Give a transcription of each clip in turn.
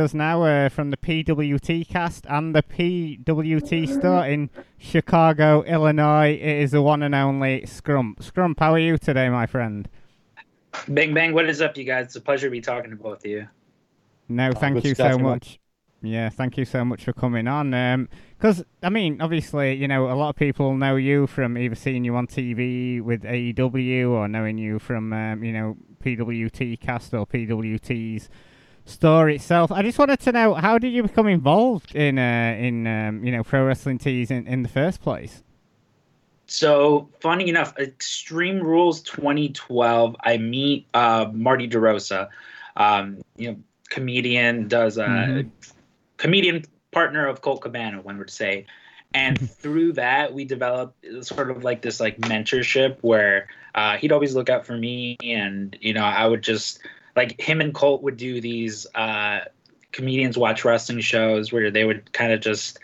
us now uh, from the PWT cast and the PWT store in Chicago, Illinois. It is the one and only Scrump. Scrump, how are you today, my friend? Bang bang, what is up, you guys? It's a pleasure to be talking to both of you. No, thank you so much. Yeah, thank you so much for coming on. Because, um, I mean, obviously, you know, a lot of people know you from either seeing you on TV with AEW or knowing you from, um, you know, PWT cast or PWT's store itself. I just wanted to know how did you become involved in uh, in um, you know pro wrestling tees in, in the first place? So funny enough, Extreme Rules 2012. I meet uh, Marty DeRosa, um, you know, comedian does a mm-hmm. comedian partner of Colt Cabana, one would say. And through that, we developed sort of like this like mentorship where uh, he'd always look out for me, and you know, I would just like him and Colt would do these uh, comedians watch wrestling shows where they would kind of just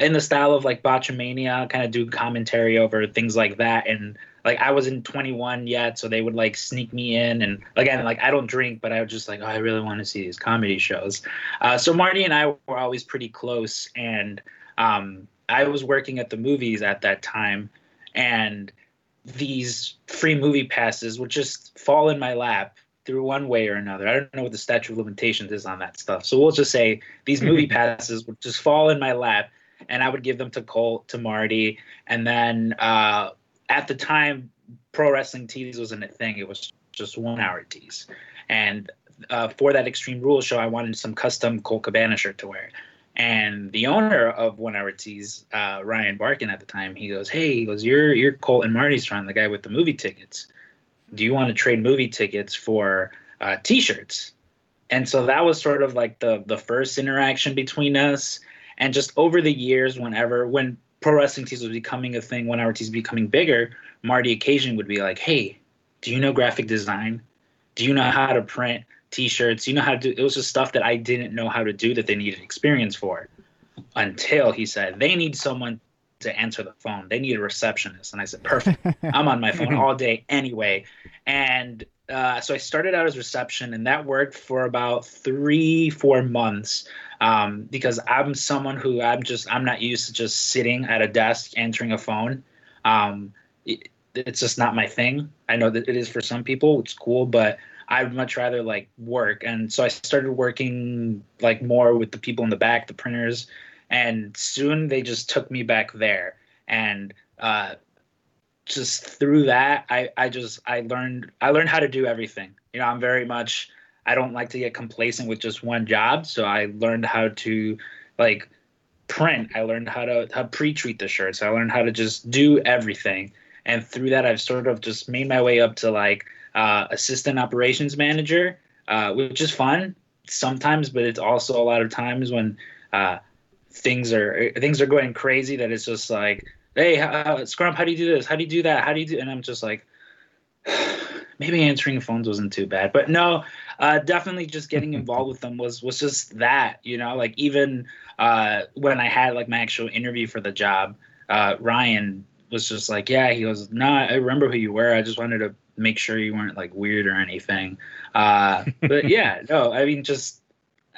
in the style of like Botchamania, kind of do commentary over things like that. And like I wasn't 21 yet, so they would like sneak me in. And again, like I don't drink, but I was just like, oh, I really want to see these comedy shows. Uh, so Marty and I were always pretty close, and um, I was working at the movies at that time, and these free movie passes would just fall in my lap through one way or another. I don't know what the statute of limitations is on that stuff. So we'll just say these movie passes would just fall in my lap and I would give them to Colt, to Marty. And then uh, at the time, pro wrestling tees wasn't a thing. It was just one hour tees. And uh, for that Extreme Rules show, I wanted some custom Colt Cabana shirt to wear. And the owner of One Hour Tees, uh, Ryan Barkan at the time, he goes, "Hey, he goes, you're you're Colt and Marty's friend, the guy with the movie tickets." Do you want to trade movie tickets for uh, t-shirts? And so that was sort of like the the first interaction between us. And just over the years whenever when pro wrestling tees was becoming a thing when our tees becoming bigger marty occasion would be like hey do you know graphic design? Do you know how to print t-shirts? You know how to do it was just stuff that i didn't know how to do that they needed experience for until he said they need someone to answer the phone. They need a receptionist. And I said, perfect. I'm on my phone all day anyway. And uh, so I started out as reception, and that worked for about three, four months. Um, because I'm someone who I'm just I'm not used to just sitting at a desk answering a phone. Um, it, it's just not my thing. I know that it is for some people. It's cool, but I'd much rather like work. And so I started working like more with the people in the back, the printers, and soon they just took me back there. And uh, just through that I, I just i learned i learned how to do everything. You know i'm very much i don't like to get complacent with just one job. So i learned how to like print. I learned how to how pre-treat the shirts. I learned how to just do everything. And through that i've sort of just made my way up to like uh, assistant operations manager uh, which is fun sometimes but it's also a lot of times when uh, things are things are going crazy that it's just like hey uh, scrump how do you do this? How do you do that? How do you do and i'm just like maybe answering phones wasn't too bad but no uh, definitely just getting involved with them was was just that you know like even uh, when i had like my actual interview for the job uh, ryan was just like yeah he goes no i remember who you were. I just wanted to make sure you weren't like weird or anything. Uh, but yeah no i mean just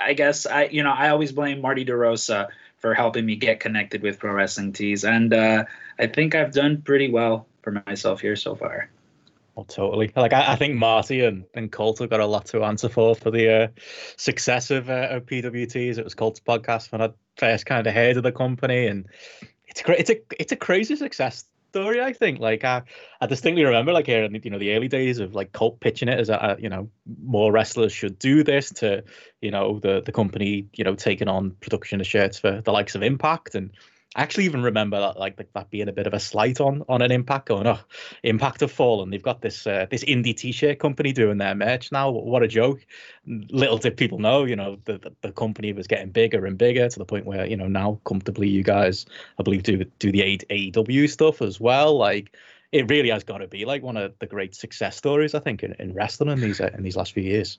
i guess i you know i always blame marty derosa for helping me get connected with pro wrestling tees, and uh, I think I've done pretty well for myself here so far. Oh, totally. Like I, I, think Marty and, and Colt have got a lot to answer for for the uh, success of, uh, of PWTs. It was Colt's podcast when I first kind of heard of the company, and it's. It's a it's a crazy success story. I think. Like I, I distinctly remember like the, you know the early days of like Colt pitching it as a, you know more wrestlers should do this to you know the the company you know taking on production of shirts for the likes of Impact and I actually even remember that like that being a bit of a slight on on an impact going oh impact have fallen. They've got this uh, this indie t-shirt company doing their merch now. What a joke. Little did people know you know the, the, the company was getting bigger and bigger to the point where you know now comfortably you guys I believe do do the AEW stuff as well. Like it really has got to be like one of the great success stories I think in, in wrestling in these uh, in these last few years.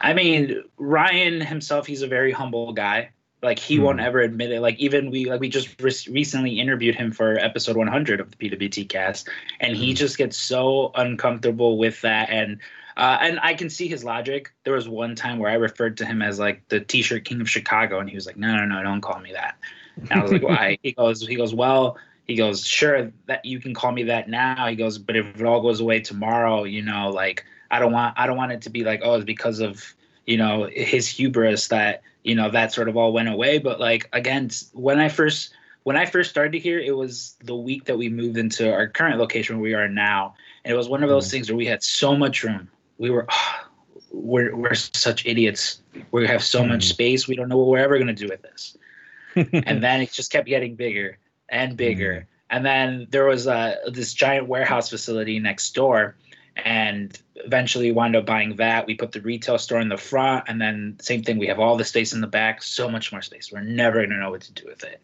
I mean Ryan himself he's a very humble guy like he mm. won't hmm. ever admit it. Like even we like we just re- recently interviewed him for episode 100 of the PWT cast, and he mm. just gets so uncomfortable with that. And Uh, and I can see his logic. There was one time where I referred to him as like the T-shirt king of Chicago, and he was like, "No, no, no, don't call me that." And I was like, "Why?" He goes, "He goes, well, he goes, sure that you can call me that now." He goes, "But if it all goes away tomorrow, you know, like I don't want, I don't want it to be like, oh, it's because of you know his hubris that you know that sort of all went away." But like again, when I first when I first started here, it was the week that we moved into our current location where we are now, and it was one of those mm. things where we had so much room. We were, oh, we're we're such idiots. We have so much space. We don't know what we're ever gonna do with this. and then it just kept getting bigger and bigger. Mm. And then there was uh, this giant warehouse facility next door, and eventually wind up buying that. We put the retail store in the front, and then same thing. We have all the space in the back. So much more space. We're never gonna know what to do with it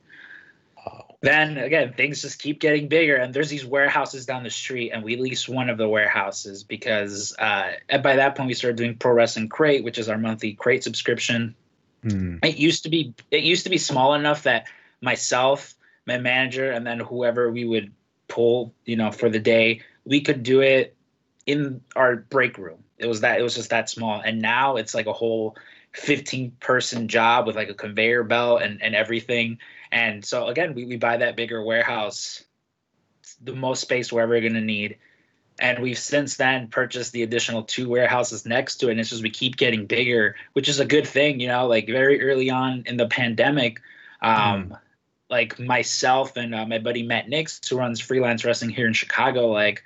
then again things just keep getting bigger and there's these warehouses down the street and we lease one of the warehouses because uh, by that point we started doing pro wrestling crate which is our monthly crate subscription mm. it used to be it used to be small enough that myself my manager and then whoever we would pull you know for the day we could do it in our break room it was that it was just that small and now it's like a whole 15 person job with like a conveyor belt and, and everything and so again, we, we buy that bigger warehouse, the most space we're ever going to need. And we've since then purchased the additional two warehouses next to it. And it's just we keep getting bigger, which is a good thing, you know, like very early on in the pandemic. Um, mm. Like myself and uh, my buddy Matt Nix, who runs freelance wrestling here in Chicago, like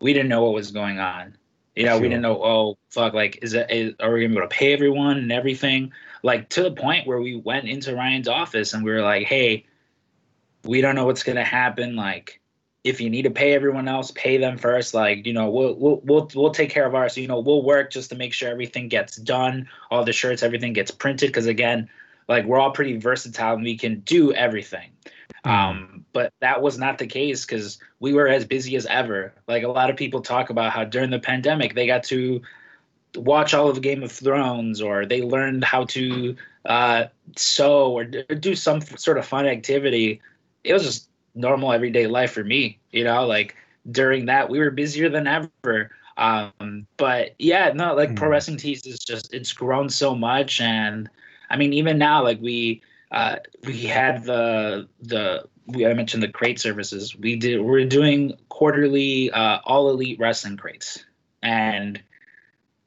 we didn't know what was going on. You know, sure. we didn't know. Oh, fuck! Like, is it? Is, are we gonna be able to pay everyone and everything? like to the point where we went into Ryan's office and we were like, hey, we don't know what's gonna happen. Like, if you need to pay everyone else, pay them first. Like, you know, we'll we'll we'll we'll take care of ours. So, you know, we'll work just to make sure everything gets done, all the shirts, everything gets printed. Because again, like we're all pretty versatile and we can do everything. Mm. Um, but that was not the case because we were as busy as ever. Like a lot of people talk about how during the pandemic they got to watch all of Game of Thrones or they learned how to uh, sew or do some sort of fun activity. It was just normal everyday life for me, you know, like during that we were busier than ever. Um, but yeah, no, like mm. pro wrestling tees is just, it's grown so much. And I mean, even now, like we, uh, we had the, the, we, I mentioned the crate services. We did, we're doing quarterly, uh, all elite wrestling crates and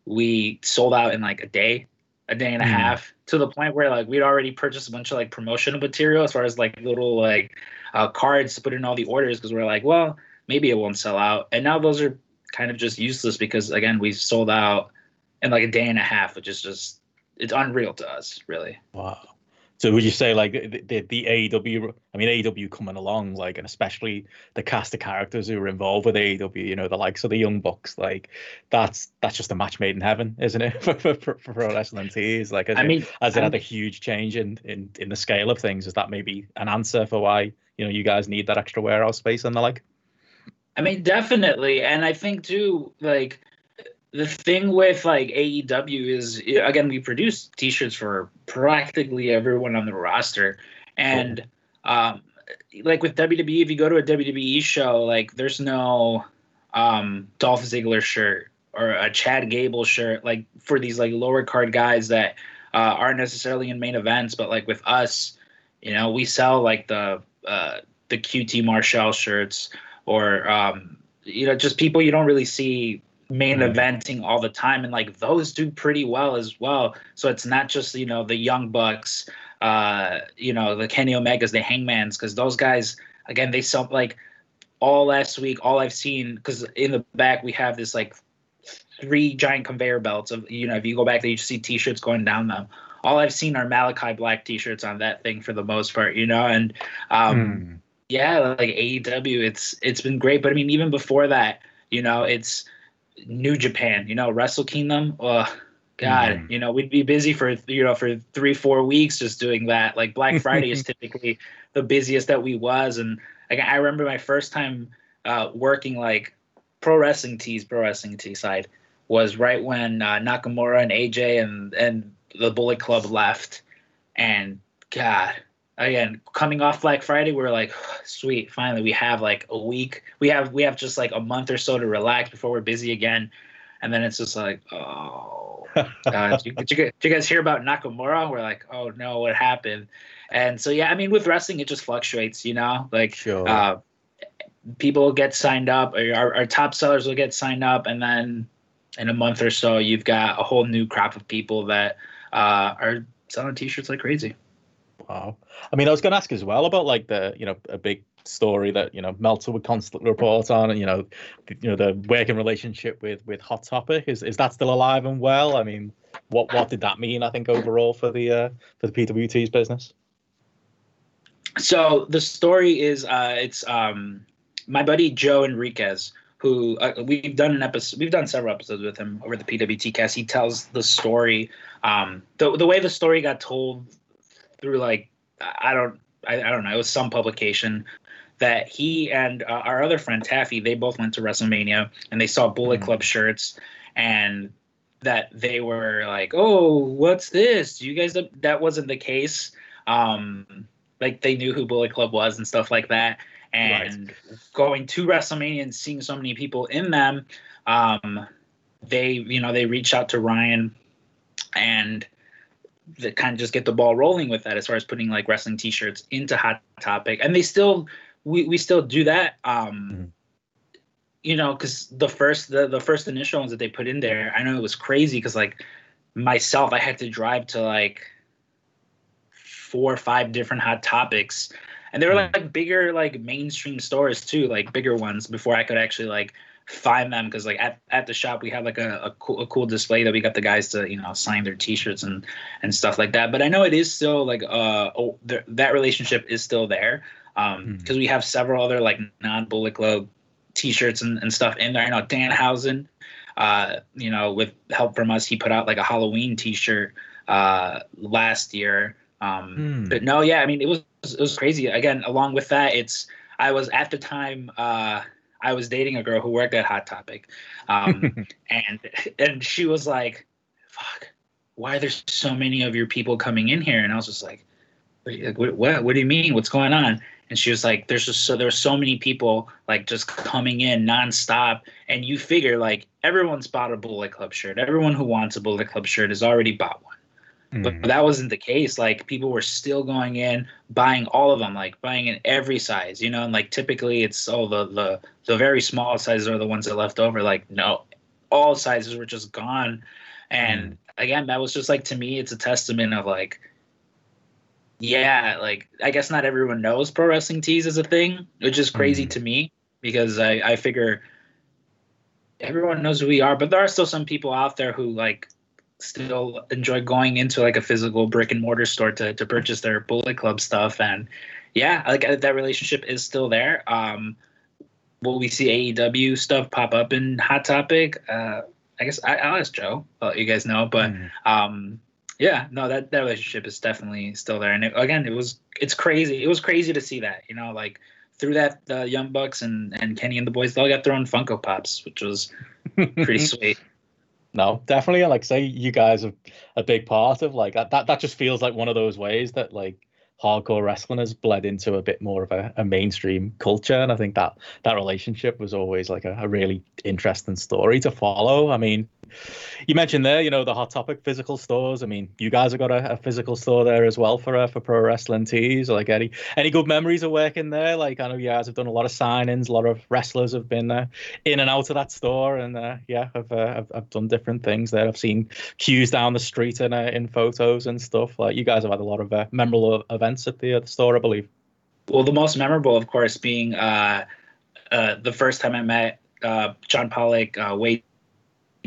we sold out in like a day, a day and a mm. half, to the point where like we'd already purchased a bunch of like promotional material as far as like little like uh, cards to put in all the orders because we're like, well, maybe it won't sell out. And now those are kind of just useless because again, we sold out in like a day and a half, which is just it's unreal to us, really. Wow. So would you say like the, the, the AEW? I mean, AEW coming along, like, and especially the cast of characters who are involved with AEW. You know, the likes of the Young Bucks. Like, that's that's just a match made in heaven, isn't it? for, for, for pro wrestling tees. Like, I mean, has it had a huge change in, in in the scale of things? Is that maybe an answer for why you know you guys need that extra warehouse space and the like? I mean, definitely, and I think too, like the thing with like AEW is again we produce t-shirts for practically everyone on the roster. And um like with WWE if you go to a WWE show like there's no um Dolph Ziggler shirt or a Chad Gable shirt like for these like lower card guys that uh, aren't necessarily in main events but like with us you know we sell like the uh the QT Marshall shirts or um you know just people you don't really see main mm-hmm. eventing all the time and like those do pretty well as well so it's not just you know the young bucks uh you know the kenny omegas the hangmans because those guys again they sell like all last week all i've seen because in the back we have this like three giant conveyor belts of you know if you go back there you see t-shirts going down them all i've seen are malakai black t-shirts on that thing for the most part you know and um mm. yeah like aew it's it's been great but i mean even before that you know it's New Japan, you know, Wrestle Kingdom. Oh, God, mm. you know, we'd be busy for you know for three four weeks just doing that. Like Black Friday is typically the busiest that we was, and like I remember my first time uh, working like pro wrestling tees, pro wrestling tee side was right when uh, Nakamura and AJ and and the Bullet Club left, and God, again coming off black friday we're like sweet finally we have like a week we have we have just like a month or so to relax before we're busy again and then it's just like, oh, God, did, you, did, you, did you guys hear about Nakamura? We're like, oh no, what happened? And so yeah, I mean, with wrestling, it just fluctuates, you know, like Sure. uh, people get signed up, or our, our top sellers will get signed up, and then in a month or so, you've got a whole new crop of people that uh, are selling T-shirts like crazy. Wow. I mean, I was going to ask as well about like the, you know, a big story that you know Meltzer would constantly report on, and you know, the, you know, the working relationship with with Hot Topic is is that still alive and well? I mean, what what did that mean? I think overall for the uh, for the PWT's business. So the story is, uh, it's um, my buddy Joe Enriquez, who uh, we've done an episode, we've done several episodes with him over the PWT cast. He tells the story, um, the the way the story got told through like I don't I, I don't know, it was some publication that he and uh, our other friend Taffy, they both went to WrestleMania and they saw Bullet Mhm. Club shirts and that they were like, "Oh, what's this? Do you guys that wasn't the case." Um like they knew who Bullet Club was and stuff like that. And going to WrestleMania and seeing so many people in them, um, they you know they reached out to Ryan and they kind of just get the ball rolling with that as far as putting like wrestling T-shirts into Hot Topic, and they still we we still do that. Um, Mhm. You know, because the first the the first initial ones that they put in there, I know it was crazy because like myself, I had to drive to like four or five different hot topics and they were Mm. like bigger like mainstream stores too like bigger ones before i could actually like find them because like at, at the shop we had like a, a, cool, a cool display that we got the guys to you know sign their t-shirts and and stuff like that but i know it is still like uh oh, th- that relationship is still there um Mm. because we have several other like non-bullet club t-shirts and, and stuff in there i know danhausen uh you know with help from us he put out like a halloween t-shirt uh last year um Hmm. but no yeah i mean it was it was crazy again along with that it's i was at the time uh i was dating a girl who worked at hot topic um and and she was like fuck why are there so many of your people coming in here? And i was just like like what, what, what do you mean? What's going on? And she was like there's just so there were so many people like just coming in nonstop and you figure like everyone's bought a bullet club shirt. Everyone who wants a bullet club shirt has already bought one but Mm. that wasn't the case. Like people were still going in buying all of them like buying in every size you know? And like typically it's oh the the the very small sizes are the ones that left over. Like no all sizes were just gone. And again that was just like to me it's a testament of like yeah like i guess not everyone knows pro wrestling tees is a thing which is crazy Mhm. to me because i i figure everyone knows who we are but there are still some people out there who like still enjoy going into like a physical brick and mortar store to, to purchase their bullet club stuff. And yeah like uh, that relationship is still there. Um will we see aew stuff pop up in hot topic? Uh i guess I, i'll ask joe. I'll let you guys know but Mm. um yeah no that that relationship is definitely still there. And it, again it was it's crazy. It was crazy to see that you know like through that the young bucks and and kenny and the boys they all got their own funko pops which was pretty sweet No, definitely. Like say you guys are a big part of like that. That, that just feels like one of those ways that like hardcore wrestling has bled into a bit more of a, a mainstream culture, and I think that that relationship was always like a, a really interesting story to follow. I mean, you mentioned there, you know, the hot topic physical stores. I mean, you guys have got a, a physical store there as well for uh, for pro wrestling tees. Like any any good memories of working there? Like I know you guys have done a lot of signings. A lot of wrestlers have been uh, in and out of that store, and uh, yeah, I've, uh, I've I've done different things there. I've seen queues down the street and uh, in photos and stuff. Like you guys have had a lot of uh, memorable events at the, the store, I believe. Well, the most memorable, of course, being the first time I met John Pollock, Wai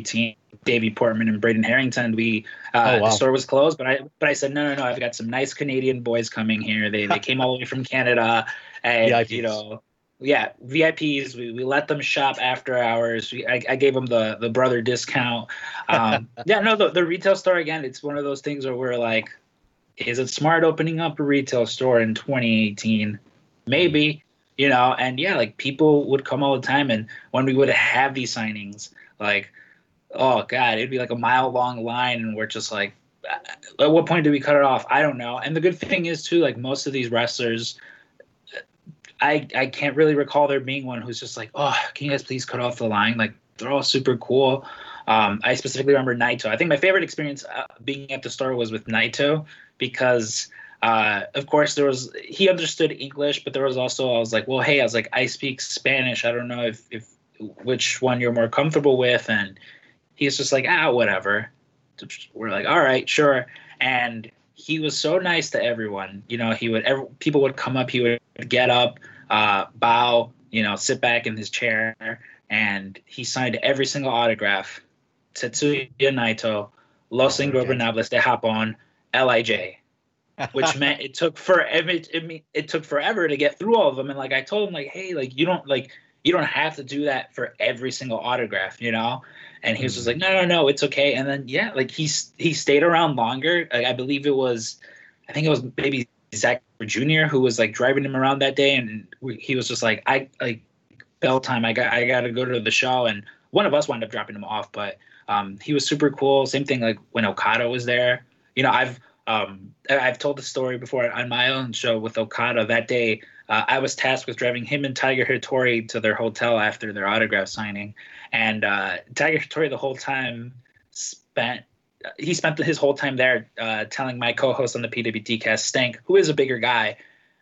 Ting, Davey Portman, and Braden Harrington. We uh, Oh, wow. the store was closed, but I but I said no, no, no. I've got some nice Canadian boys coming here. They they came all the way from Canada, and VIPs. you know. Yeah, VIPs. We, we let them shop after hours. We, I, I gave them the the brother discount. Um, yeah, no, the, the retail store again. It's one of those things where we're like, is it smart opening up a retail store in 2018? Maybe, you know. And yeah, like people would come all the time, and when we would have these signings, like, oh god, it'd be like a mile long line, and we're just like, at what point do we cut it off? I don't know. And the good thing is too, like most of these wrestlers. I, I can't really recall there being one who's just like, oh, can you guys please cut off the line? Like they're all super cool. Um, I specifically remember Naito. I think my favorite experience uh, being at the store was with Naito because, uh, of course, there was he understood English, but there was also I was like, well, hey, I was like, I speak Spanish. I don't know if if which one you're more comfortable with, and he's just like, ah, whatever. We're like, all right, sure. And he was so nice to everyone. You know, he would every, people would come up, he would get up, uh, bow, you know, sit back in his chair, and he signed every single autograph. Tetsuya Naito, Los Ingobernables de Japón, Lij, which meant it took forever. It, it, it took forever to get through all of them. And like I told him, like, hey, like you don't like you don't have to do that for every single autograph, you know. And he was just like, no, no, no, it's okay. And then yeah, like he's he stayed around longer. Like, I believe it was, I think it was maybe Zach Jr. who was like driving him around that day, and he was just like, I like bell time. I got I got to go to the show, and one of us wound up dropping him off, but um, he was super cool. Same thing like when Okada was there. You know, I've um, I've told the story before on my own show with Okada. That day, uh, I was tasked with driving him and Tiger Hattori to their hotel after their autograph signing, and uh, Tiger Hattori the whole time spent he spent his whole time there uh, telling my co-host on the PWT cast, Stank, who is a bigger guy,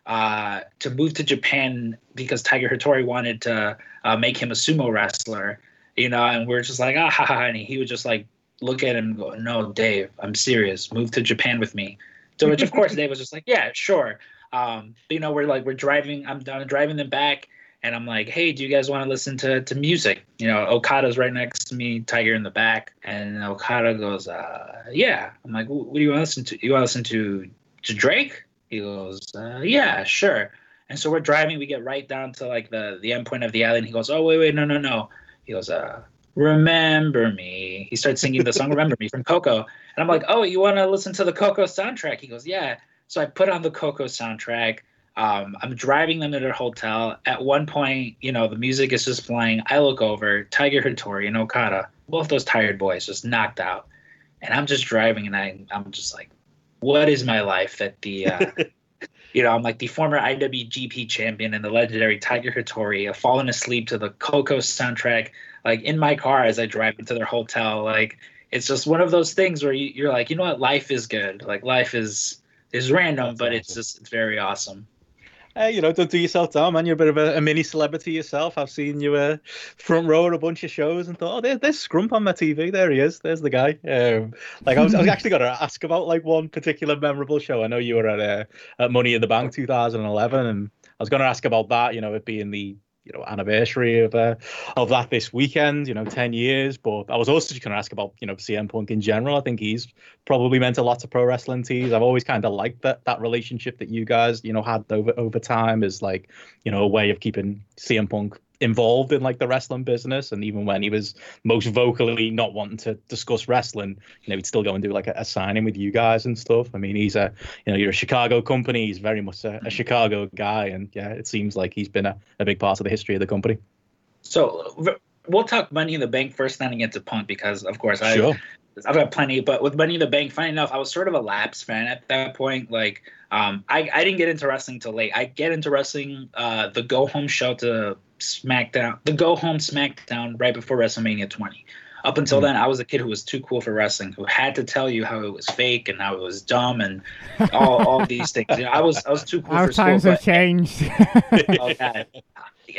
uh, to move to Japan because Tiger Hattori wanted to uh, make him a sumo wrestler, you know, and we're just like, ah, ha, ha, and he would just like look at him and go, no, Dave, I'm serious. Move to Japan with me. So, which of course Dave was just like, yeah, sure. Um, you know, we're like, we're driving, I'm, I'm driving them back and I'm like, hey, do you guys want to listen to, to music? You know, Okada's right next to me, Tiger in the back. And Okada goes, uh, yeah. I'm like, what do you want to listen to? You want to listen to, to Drake? He goes, uh, yeah, sure. And so we're driving, we get right down to like the, the end point of the alley. And he goes, oh, wait, wait, no, no, no. He goes, uh, remember me. He starts singing the song Remember Me from Coco. And I'm like, oh, you want to listen to the Coco soundtrack? He goes, yeah. So I put on the Coco soundtrack um, I'm driving them to their hotel. At one point, you know, the music is just playing. I look over, Tiger Hattori and Okada, both those tired boys just knocked out. And I'm just driving and I, I'm just like, what is my life that the, uh, you know, I'm like the former IWGP champion and the legendary Tiger Hattori have fallen asleep to the Coco soundtrack, like in my car as I drive into their hotel. Like, it's just one of those things where you, are like, you know what, life is good. Like, life is, is random, That's but awesome. it's just, it's very awesome hey, you know, don't do yourself down, man. You're a bit of a, a mini celebrity yourself. I've seen you uh, front row at a bunch of shows and thought, oh, there, there's Scrump on my TV. There he is. There's the guy. Um, like I was, I was actually going to ask about like one particular memorable show. I know you were at uh, at Money in the Bank 2011, and I was going to ask about that. You know, it being the you know anniversary of uh, of that this weekend. You know, ten years. But I was also just going to ask about you know CM Punk in general. I think he's probably meant a lot to pro wrestling tees. I've always kind of liked that that relationship that you guys you know had over over time is like you know a way of keeping CM Punk involved in like the wrestling business and even when he was most vocally not wanting to discuss wrestling you know he'd still go and do like a, a signing with you guys and stuff i mean he's a you know you're a chicago company he's very much a, a chicago guy and yeah it seems like he's been a, a big part of the history of the company so we'll talk money in the bank first then get to punk because of course i sure. I've got plenty, but with Money in the Bank, funny enough, I was sort of a lapsed fan at that point. Like, um, I, I didn't get into wrestling till late. I get into wrestling, uh, the go home show to SmackDown, the go home SmackDown right before WrestleMania 20. Up until mm-hmm. then, I was a kid who was too cool for wrestling, who had to tell you how it was fake and how it was dumb and all, all these things. You know, I was I was too cool Our for times school. have changed. okay.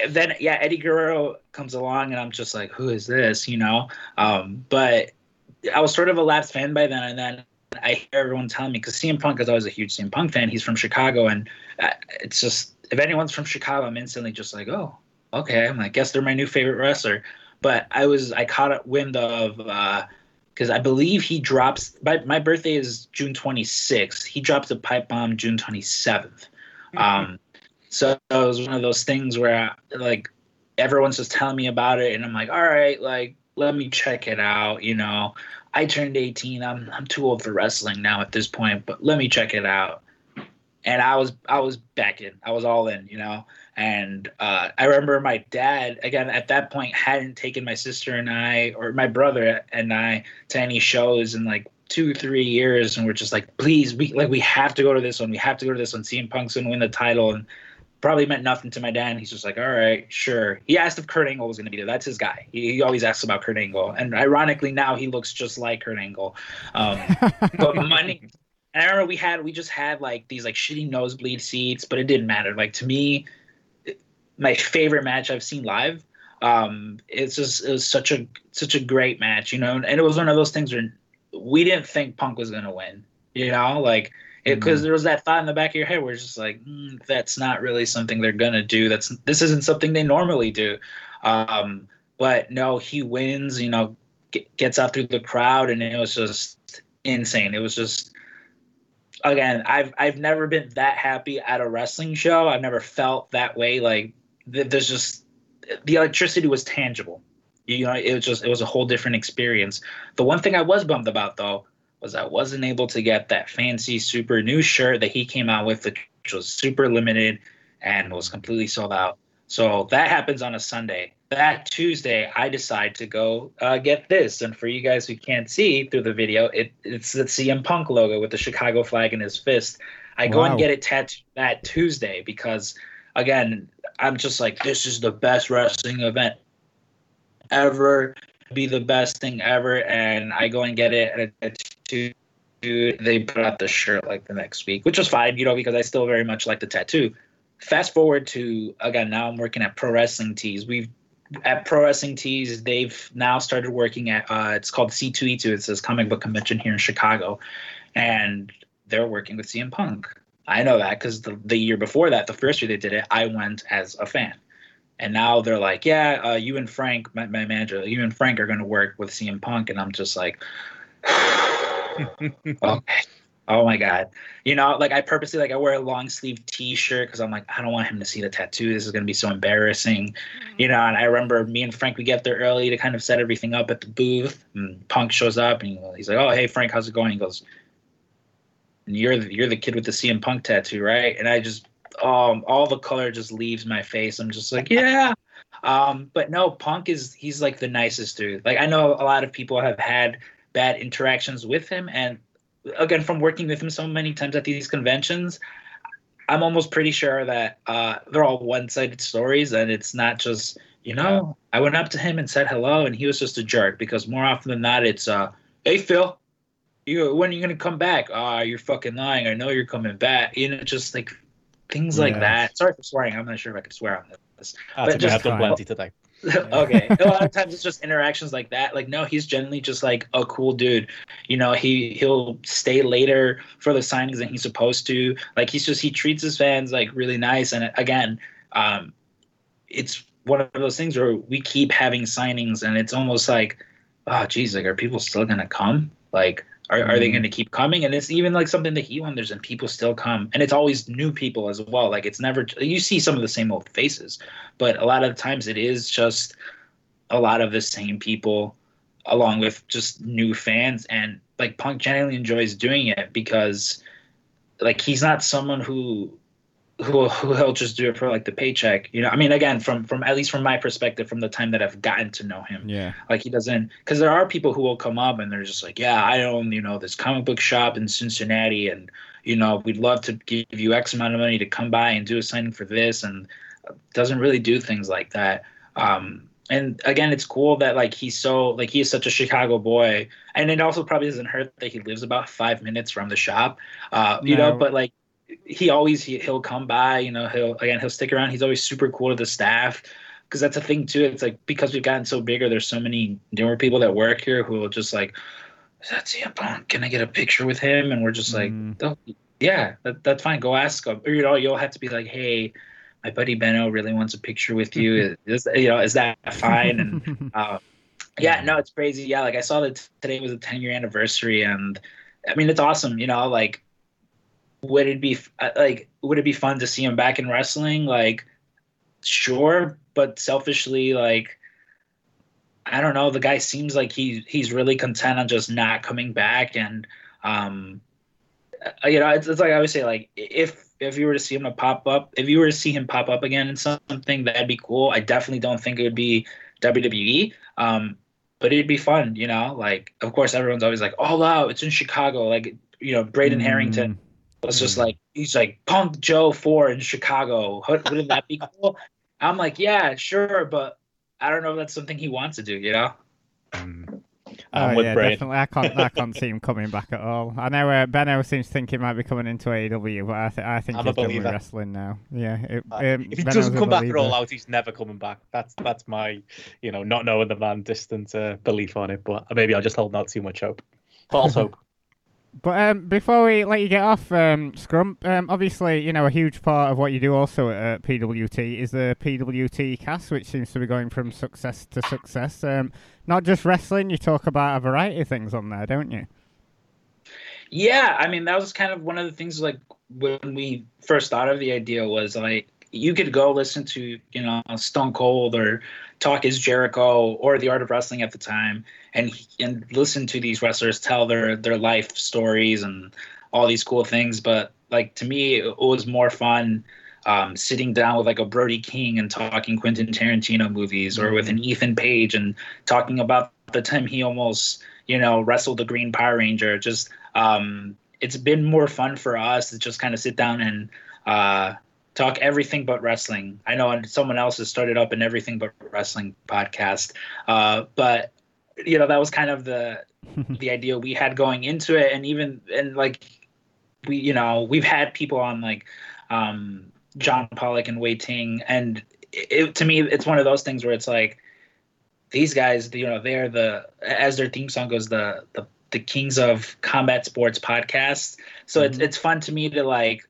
Then yeah, Eddie Guerrero comes along and I'm just like, who is this? You know. Um, but I was sort of a lapsed fan by then, and then I hear everyone telling me because CM Punk is always a huge CM Punk fan. He's from Chicago, and uh, it's just if anyone's from Chicago, I'm instantly just like, oh, okay, I'm like, guess they're my new favorite wrestler. But I was I caught wind of because uh, I believe he drops. My, my birthday is June 26th. He drops a pipe bomb June 27th. Mm-hmm. Um, so it was one of those things where I, like everyone's just telling me about it, and I'm like, all right, like let me check it out. You know, I turned 18. I'm I'm too old for wrestling now at this point, but let me check it out. And I was I was back in. I was all in. You know. And uh, I remember my dad, again, at that point, hadn't taken my sister and I, or my brother and I, to any shows in like two, three years. And we're just like, please, we like we have to go to this one. We have to go to this one. CM Punk's gonna win the title. And probably meant nothing to my dad. And he's just like, all right, sure. He asked if Kurt Angle was going to be there. That's his guy. He, he, always asks about Kurt Angle. And ironically, now he looks just like Kurt Angle. Um, but money. And I remember we had, we just had like these like shitty nosebleed seats, but it didn't matter. Like to me, my favorite match I've seen live. Um, it's just, it was such a, such a great match, you know? And it was one of those things where we didn't think Punk was going to win, you know? Like, because mm-hmm. there was that thought in the back of your head where it's just like mm, that's not really something they're gonna do that's this isn't something they normally do um, but no he wins you know get, gets out through the crowd and it was just insane it was just again i've i've never been that happy at a wrestling show i've never felt that way like there's just the electricity was tangible you know it was just it was a whole different experience the one thing i was bummed about though was I wasn't able to get that fancy super new shirt that he came out with, which was super limited and was completely sold out. So that happens on a Sunday. That Tuesday, I decide to go uh, get this. And for you guys who can't see through the video, it, it's the CM Punk logo with the Chicago flag in his fist. I wow. go and get it tattooed that Tuesday because, again, I'm just like, this is the best wrestling event ever. Be the best thing ever. And i go and get it. At tattoo they put out the shirt like the next week which was fine you know because i still very much like the tattoo. Fast forward to again now i'm working at pro wrestling tees. We've at pro wrestling tees they've now started working at uh, it's called c2e2 it's this comic book convention here in chicago. And they're working with cm punk i know that because the, the year before that the first year they did it i went as a fan and now they're like, yeah, uh, you and Frank, my, my, manager, you and Frank are going to work with CM Punk, and I'm just like, okay. Oh my god, you know, like I purposely like I wear a long sleeve T-shirt because I'm like I don't want him to see the tattoo. This is gonna be so embarrassing, you know. And I remember me and Frank we get there early to kind of set everything up at the booth. And Punk shows up and he's like, "Oh hey Frank, how's it going?" He goes, "You're the, you're the kid with the CM Punk tattoo, right?" And I just um, all the color just leaves my face. I'm just like, yeah. Um, but no, Punk is he's like the nicest dude. Like I know a lot of people have had bad interactions with him, and again, from working with him so many times at these conventions, I'm almost pretty sure that uh, they're all one-sided stories, and it's not just you know I went up to him and said hello, and he was just a jerk. Because more often than not, it's uh, hey Phil, you when are you gonna come back? Ah, oh, you're fucking lying. I know you're coming back. You know, just like things like that. Sorry for swearing. I'm not sure if I could swear on this. Ah, but just, have plenty today. okay. a lot of times it's just interactions like that. Like, no, he's generally just like a cool dude. You know, he he'll stay later for the signings than he's supposed to. Like, he's just he treats his fans like really nice. And again, um, it's one of those things where we keep having signings, and it's almost like, oh, geez, like, are people still gonna come? Like, are, are they mm-hmm. going to keep coming? And it's even like something that he wonders, and people still come. And it's always new people as well. Like it's never, you see some of the same old faces, but a lot of the times it is just a lot of the same people along with just new fans. And like Punk generally enjoys doing it because like he's not someone who who he'll just do it for like the paycheck. You know, I mean, again, from from at least from my perspective, from the time that I've gotten to know him, yeah, like he doesn't because there are people who will come up and they're just like, yeah, I own you know this comic book shop in Cincinnati, and you know we'd love to give you X amount of money to come by and do a signing for this, and doesn't really do things like that. Um, and again, it's cool that like he's so like he is such a Chicago boy, and it also probably doesn't hurt that he lives about five minutes from the shop, uh, you no. know. But like he always he, he'll come by you know he'll again he'll stick around. He's always super cool to the staff because that's a thing too. It's like because we've gotten so bigger there's so many newer people that work here who will just like that's CM Punk can I get a picture with him? And we're just like mm. oh, yeah that, that's fine. Go ask him. Or you know you'll have to be like hey my buddy Benno really wants a picture with you. Is you know is that fine? And uh, yeah no it's crazy. Yeah like I saw that today was a 10 year anniversary and I mean it's awesome you know like would it be uh, like would it be fun to see him back in wrestling? Like sure but selfishly like i don't know. The guy seems like he he's really content on just not coming back. And um uh, you know it's, it's like i would say like if if you were to see him to pop up if you were to see him pop up again in something that'd be cool. I definitely don't think it would be wwe um but it'd be fun you know? Like of course everyone's always like all out it's in chicago. Like you know braden mm. harrington was just hmm. like he's like Punk Joe Four in Chicago. Wouldn't that be cool? I'm like, yeah, sure, but I don't know if that's something he wants to do. You know. Mm. Oh, yeah, definitely. I can't, I can't see him coming back at all. I know uh, Benno seems to think he might be coming into AEW, but I, th- I think I'm he's done with wrestling now. Yeah. It, uh, um, if he Benno's doesn't come back at all out, he's never coming back. That's that's my, you know, not knowing the man, distant uh, belief on it. But maybe I'll just hold out too much hope. False hope. But um, before we let you get off, um, Scrump, um, obviously, you know, a huge part of what you do also at uh, PWT is the PWT cast, which seems to be going from success to success. Um, not just wrestling, you talk about a variety of things on there, don't you? Yeah, I mean, that was kind of one of the things, like, when we first thought of the idea was, like, you could go listen to, you know, Stone Cold or Talk is Jericho or The Art of Wrestling at the time and and listen to these wrestlers tell their their life stories and all these cool things. But like to me, it was more fun um, sitting down with like a Brody King and talking Quentin Tarantino movies, or with an mm-hmm. Ethan Page and talking about the time he almost you know wrestled the Green Power Ranger. Just um, it's been more fun for us to just kind of sit down and uh, talk everything but wrestling. I know someone else has started up an everything but wrestling podcast, uh, but you know that was kind of the the idea we had going into it. And even and like we you know we've had people on like um john pollock and wai ting. And it, to me it's one of those things where it's like these guys you know they're the as their theme song goes the the, the kings of combat sports podcast so mm-hmm. it's, it's fun to me to like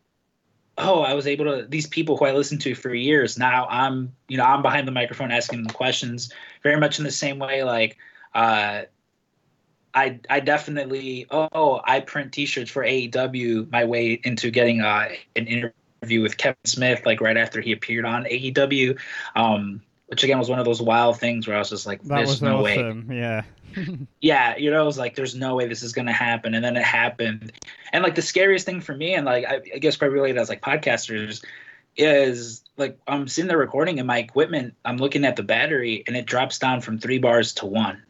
oh i was able to these people who i listened to for years now i'm you know i'm behind the microphone asking them questions very much in the same way like uh, I I definitely oh I print T-shirts for AEW my way into getting uh, an interview with Kevin Smith like right after he appeared on AEW, um, which again was one of those wild things where I was just like, that "There's no awesome. way." Yeah. yeah, you know, it was like, "There's no way this is gonna happen," and then it happened. And like the scariest thing for me, and like I, I guess probably related as like podcasters, is like I'm sitting there recording and my equipment, I'm looking at the battery and it drops down from three bars to one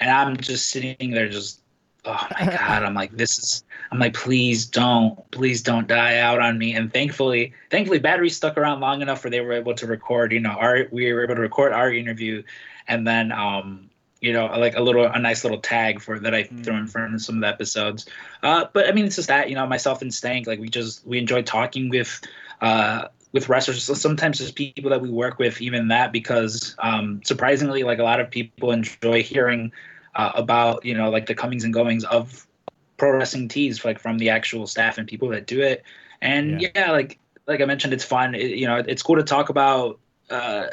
and I'm just sitting there, just oh my god, I'm like, this is, I'm like, please don't, please don't die out on me. And thankfully, thankfully, battery stuck around long enough where they were able to record, you know, our we were able to record our interview, and then um, you know, like a little, a nice little tag for that I mm. throw in front of some of the episodes. Uh, but I mean, it's just that, you know, myself and Stank, like we just we enjoy talking with. Uh, with wrestlers sometimes there's people that we work with even that because um, surprisingly like a lot of people enjoy hearing uh, about you know like the comings and goings of pro wrestling tees like from the actual staff and people that do it. And yeah, yeah like like i mentioned it's fun. It, you know it's cool to talk about uh,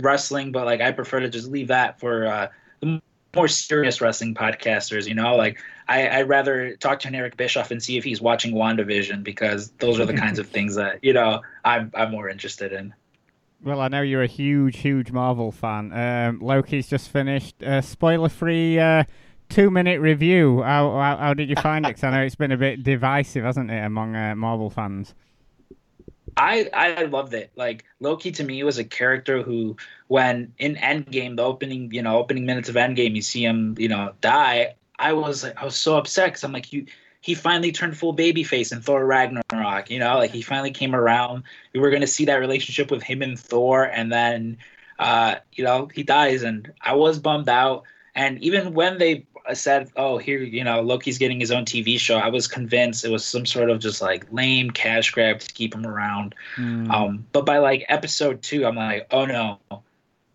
wrestling but like i prefer to just leave that for uh, the more serious wrestling podcasters you know? Like I, would rather talk to an Eric Bischoff and see if he's watching WandaVision because those are the kinds of things that you know I'm I'm more interested in. Well, I know you're a huge, huge Marvel fan. Um, Loki's just finished. Uh, spoiler-free uh, two-minute review. How, how, how did you find it? Because I know it's been a bit divisive, hasn't it, among uh, Marvel fans? I I loved it. Like Loki to me was a character who, when in Endgame, the opening you know opening minutes of Endgame, you see him you know die. I was I was so upset because I'm like you he finally turned full babyface in Thor Ragnarok. You know, like he finally came around. We were going to see that relationship with him and Thor, and then, uh, you know, he dies, and I was bummed out. And even when they said, "Oh, here, you know, Loki's getting his own TV show," I was convinced it was some sort of just like lame cash grab to keep him around. Mm. Um, but by like episode two, I'm like, "Oh no."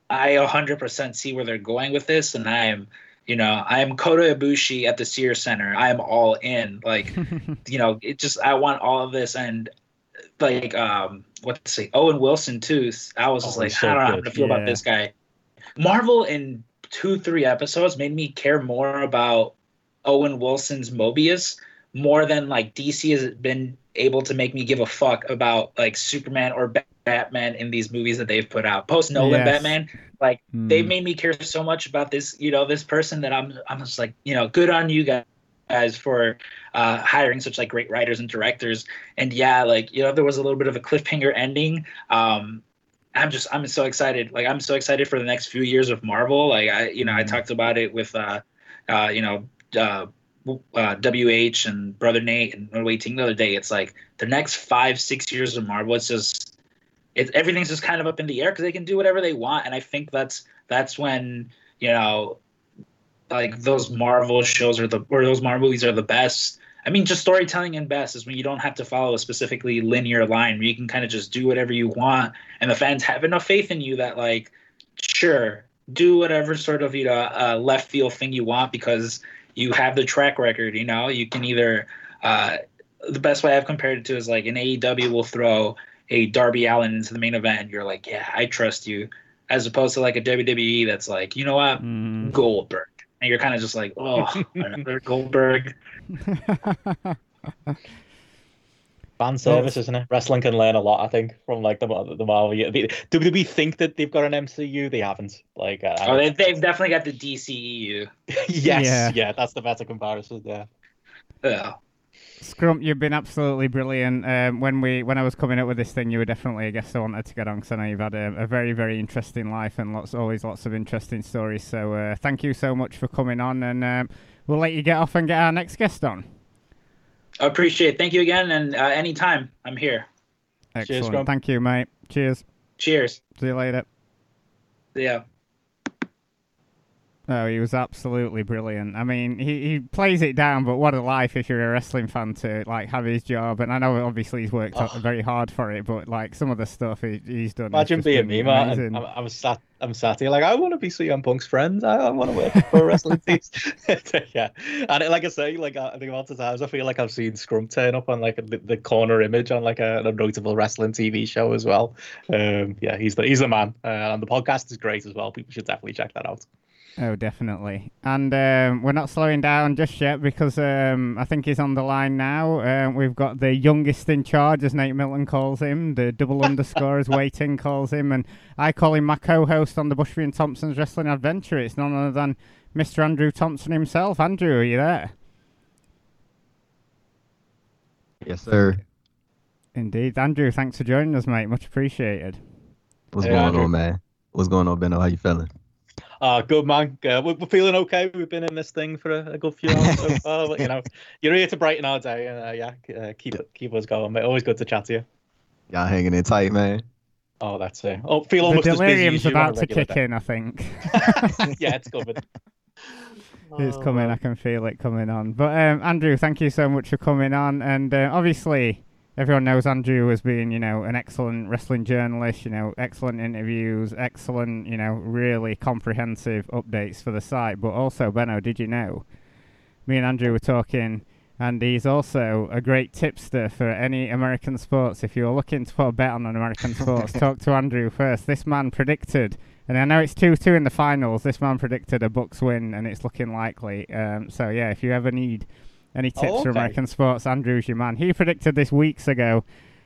I 100% see where they're going with this, and I am you know, I am Kota Ibushi at the Sears Center. I am all in. Like, you know, it just I want all of this and like um what to say, Owen Wilson too. I was just oh, like, so I don't know how to feel yeah. about this guy. Marvel in two, three episodes made me care more about Owen Wilson's Mobius more than like DC has been able to make me give a fuck about like Superman or Batman in these movies that they've put out. Post Nolan yes. Batman, like mm. they made me care so much about this, you know, this person that I'm I'm just like, you know, good on you guys for uh, hiring such like great writers and directors. And yeah, like you know, there was a little bit of a cliffhanger ending. Um, I'm just I'm so excited. Like I'm so excited for the next few years of Marvel. Like I you know I hmm. talked about it with uh, uh you know uh, uh, WH and Brother Nate and Norway Team the other day. It's like the next five, six years of Marvel, it's just it, everything's just kind of up in the air because they can do whatever they want, and I think that's that's when you know, like those Marvel shows or the or those Marvel movies are the best. I mean, just storytelling and best is when you don't have to follow a specifically linear line where you can kind of just do whatever you want, and the fans have enough faith in you that like, sure, do whatever sort of you know uh, left field thing you want because you have the track record. You know, you can either uh, the best way I've compared it to is like an AEW will throw a Darby Allin into the main event. You're like, yeah, I trust you, as opposed to like a WWE that's like, you know what, mm. Goldberg, and you're kind of just like, oh, another Goldberg. fan service, isn't it? Wrestling can learn a lot, I think, from like the the Marvel. Do, do we think that they've got an MCU? They haven't. Like, uh, oh, they, they've definitely got the DCEU. yes, yeah. yeah, that's the better comparison. Yeah. Yeah. Scrump, you've been absolutely brilliant. Um, when we when I was coming up with this thing, you were definitely a guest I wanted to get on because I know you've had a, a, very very interesting life and lots always lots of interesting stories. So uh, thank you so much for coming on, and um, we'll let you get off and get our next guest on. I appreciate it. Thank you again, and uh, anytime I'm here. Excellent. Cheers, Thank you, mate. Cheers. Cheers. See you later. Yeah. Oh, he was absolutely brilliant. I mean, he, he plays it down, but what a life if you're a wrestling fan to like have his job. And I know obviously he's worked oh. very hard for it, but like some of the stuff he, he's done. Imagine being me, man. I'm, I'm, sat, I'm sat here like I want to be CM Punk's friend. I, I want to work for a wrestling team. yeah, and it, like I say, like I think of times I feel like I've seen Scrum turn up on like the, the corner image on like a, a, notable wrestling TV show as well. Um, yeah, he's the he's the man, uh, and the podcast is great as well. People should definitely check that out. Oh, definitely. And um, we're not slowing down just yet because um, I think he's on the line now. Um, we've got the youngest in charge, as Nate Milton calls him. The double underscore, as Wai Ting calls him. And I call him my co host on the Bushby and Thompson's Wrestling Adventure. It's none other than Mr. Andrew Thompson himself. Andrew, are you there? Yes, sir. Indeed. Andrew, thanks for joining us, mate. Much appreciated. What's hey, going Andrew. on, man? What's going on, Benno? How you feeling? Uh, good man. Uh, we're, we're, feeling okay. We've been in this thing for a, a good few hours so far. But, you know, you're here to brighten our day, and uh, yeah, uh, keep keep us going. Mate. Always good to chat to you. Y'all hanging in tight, man. Oh, that's it. Oh, feel almost the delirium's about to kick day. in. I think. yeah, it's coming. it's coming. I can feel it coming on. But um, Andrew, thank you so much for coming on, and uh, obviously everyone knows Andrew as being, you know, an excellent wrestling journalist, you know, excellent interviews, excellent, you know, really comprehensive updates for the site. But also, Benno, did you know? Me and Andrew were talking, and he's also a great tipster for any American sports. If you're looking to put a bet on an American sports, talk to Andrew first. This man predicted, and I know it's 2 2 in the finals, this man predicted a Bucks win, and it's looking likely. Um, so, yeah, if you ever need any tips oh, okay. for American sports? Andrew's your man. He predicted this weeks ago,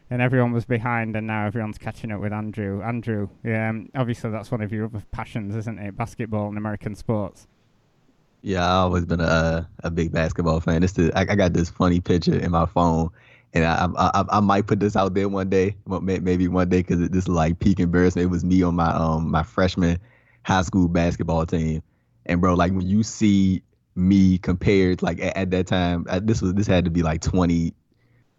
and everyone was behind, and now everyone's catching up with Andrew. Andrew, um, obviously that's one of your other passions, isn't it? Basketball and American sports. Yeah, I've always been a a big basketball fan. This is, I, I got this funny picture in my phone, and I I, I might put this out there one day, maybe one day, because this is like peak embarrassment. It was me on my um my freshman high school basketball team, and bro, like when you see me compared like at, at that time this was this had to be like 20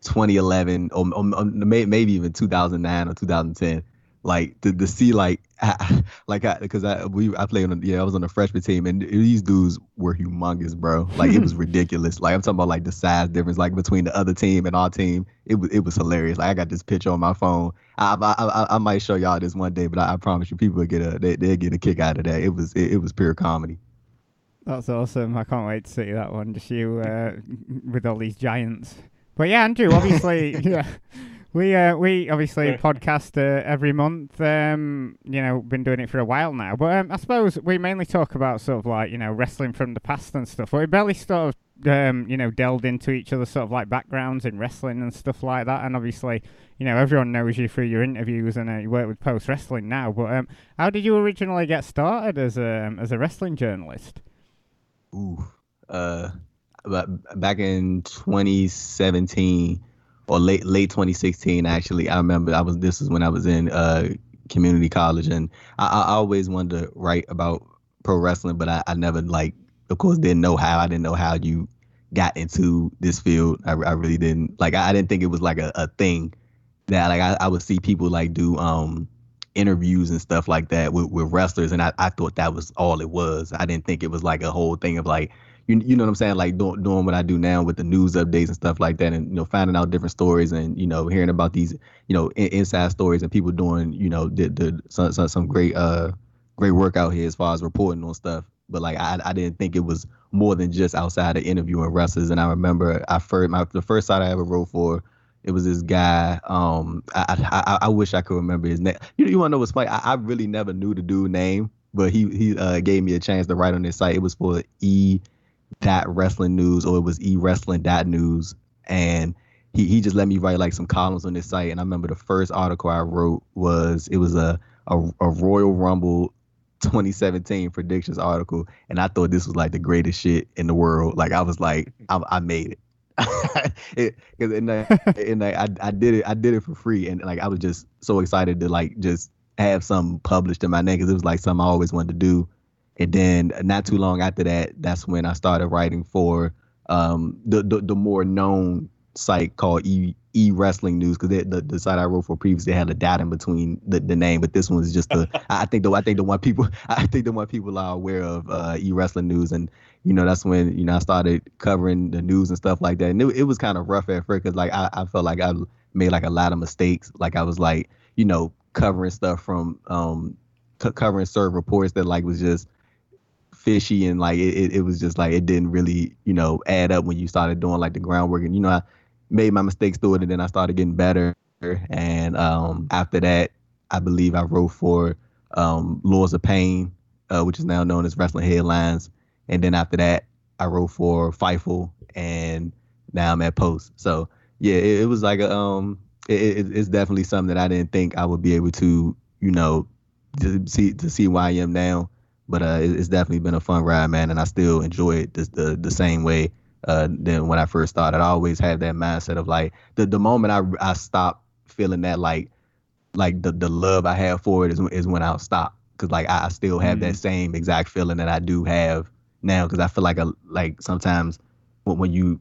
2011 or, or, or maybe even 2009 or 2010 like to, to see like like I because I we I played on yeah I was on the freshman team and these dudes were humongous bro. Like it was ridiculous. Like I'm talking about like the size difference like between the other team and our team. It was it was hilarious. Like I got this picture on my phone. I I I, I might show y'all this one day but I, I promise you people will get a they they get a kick out of that. It was it, it was pure comedy that's awesome. I can't wait to see that one. Just you uh, with all these giants. But yeah, Andrew, obviously, yeah, we uh, we obviously podcast uh, every month. Um, you know, been doing it for a while now. But um, I suppose we mainly talk about sort of like you know wrestling from the past and stuff. We barely sort of um, you know delved into each other's sort of like backgrounds in wrestling and stuff like that. And obviously, you know, everyone knows you through your interviews and uh, you work with Post Wrestling now. But um, how did you originally get started as a um, as a wrestling journalist? Ooh, uh, back in 2017 or late late 2016, actually, I remember I was. This is when I was in uh community college, and I, I always wanted to write about pro wrestling, but I, I never like, of course, didn't know how. I didn't know how you got into this field. I, I really didn't like. I, I didn't think it was like a, a thing that like I, I would see people like do um interviews and stuff like that with, with wrestlers, and I, I thought that was all it was. I didn't think it was like a whole thing of like you, you know what I'm saying, like doing doing what I do now with the news updates and stuff like that, and you know finding out different stories and you know hearing about these you know in, inside stories and people doing you know did, did some, some some great uh great work out here as far as reporting on stuff. But like I I didn't think it was more than just outside of interviewing wrestlers. And I remember I first my the first site I ever wrote for it was this guy. Um, I I, I wish I could remember his name. You you want to know what's funny? I, I really never knew the dude name, but he he uh, gave me a chance to write on this site. It was for E dot wrestling news or it was E wrestling dot news, and he he just let me write like some columns on this site. And I remember the first article I wrote was it was a a, a Royal Rumble 2017 predictions article, and I thought this was like the greatest shit in the world. Like I was like, I, I made it. it, and, I, and I, I did it I did it for free and like I was just so excited to like just have something published in my name because it was like something I always wanted to do. And then not too long after that, that's when I started writing for um, the, the the more known site called E E Wrestling News because the, the site I wrote for previously had a dot in between the, the name, but this one's just the I think the I think the one people I think the one people are aware of uh, E Wrestling News, and you know that's when you know I started covering the news and stuff like that, and it, it was kind of rough at first because like I, I felt like I made like a lot of mistakes, like I was like you know covering stuff from um c- covering certain reports that like was just fishy and like it, it, was just like it didn't really you know add up when you started doing like the groundwork and you know I made my mistakes through it, and then I started getting better. And um, after that, I believe I wrote for um, Lords of Pain, uh, which is now known as Wrestling Headlines. And then after that, I wrote for Fightful, and now I'm at Post. So yeah, it, it was like a um, it, it, it's definitely something that I didn't think I would be able to, you know, to see to see where I am now. But uh, it, it's definitely been a fun ride, man, and I still enjoy it the the, the same way uh, than when I first started. I always had that mindset of like the the moment I I stopped feeling that like like the the love I have for it is is when I'll stop because like I, I still have mm that same exact feeling that I do have now because I feel like a like sometimes when, when you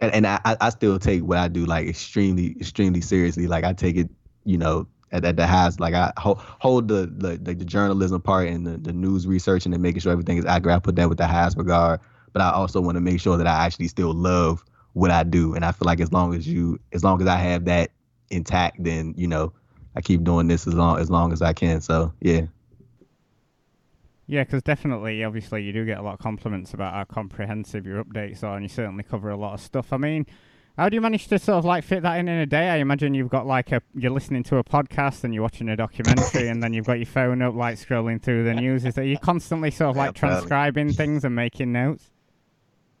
and, and I, I still take what I do like extremely extremely seriously like I take it you know at, at the highest like I hold, hold the, the the journalism part and the, the news research and making sure everything is accurate I put that with the highest regard but I also want to make sure that I actually still love what I do. And I feel like as long as you, as long as I have that intact, then you know, I keep doing this as long as long as I can. So yeah. Yeah, because definitely, obviously, you do get a lot of compliments about how comprehensive your updates are, and you certainly cover a lot of stuff. I mean, how do you manage to sort of like fit that in in a day? I imagine you've got like a you're listening to a podcast and you're watching a documentary, and then you've got your phone up, like scrolling through the news. Is that you're constantly sort of like transcribing things and making notes?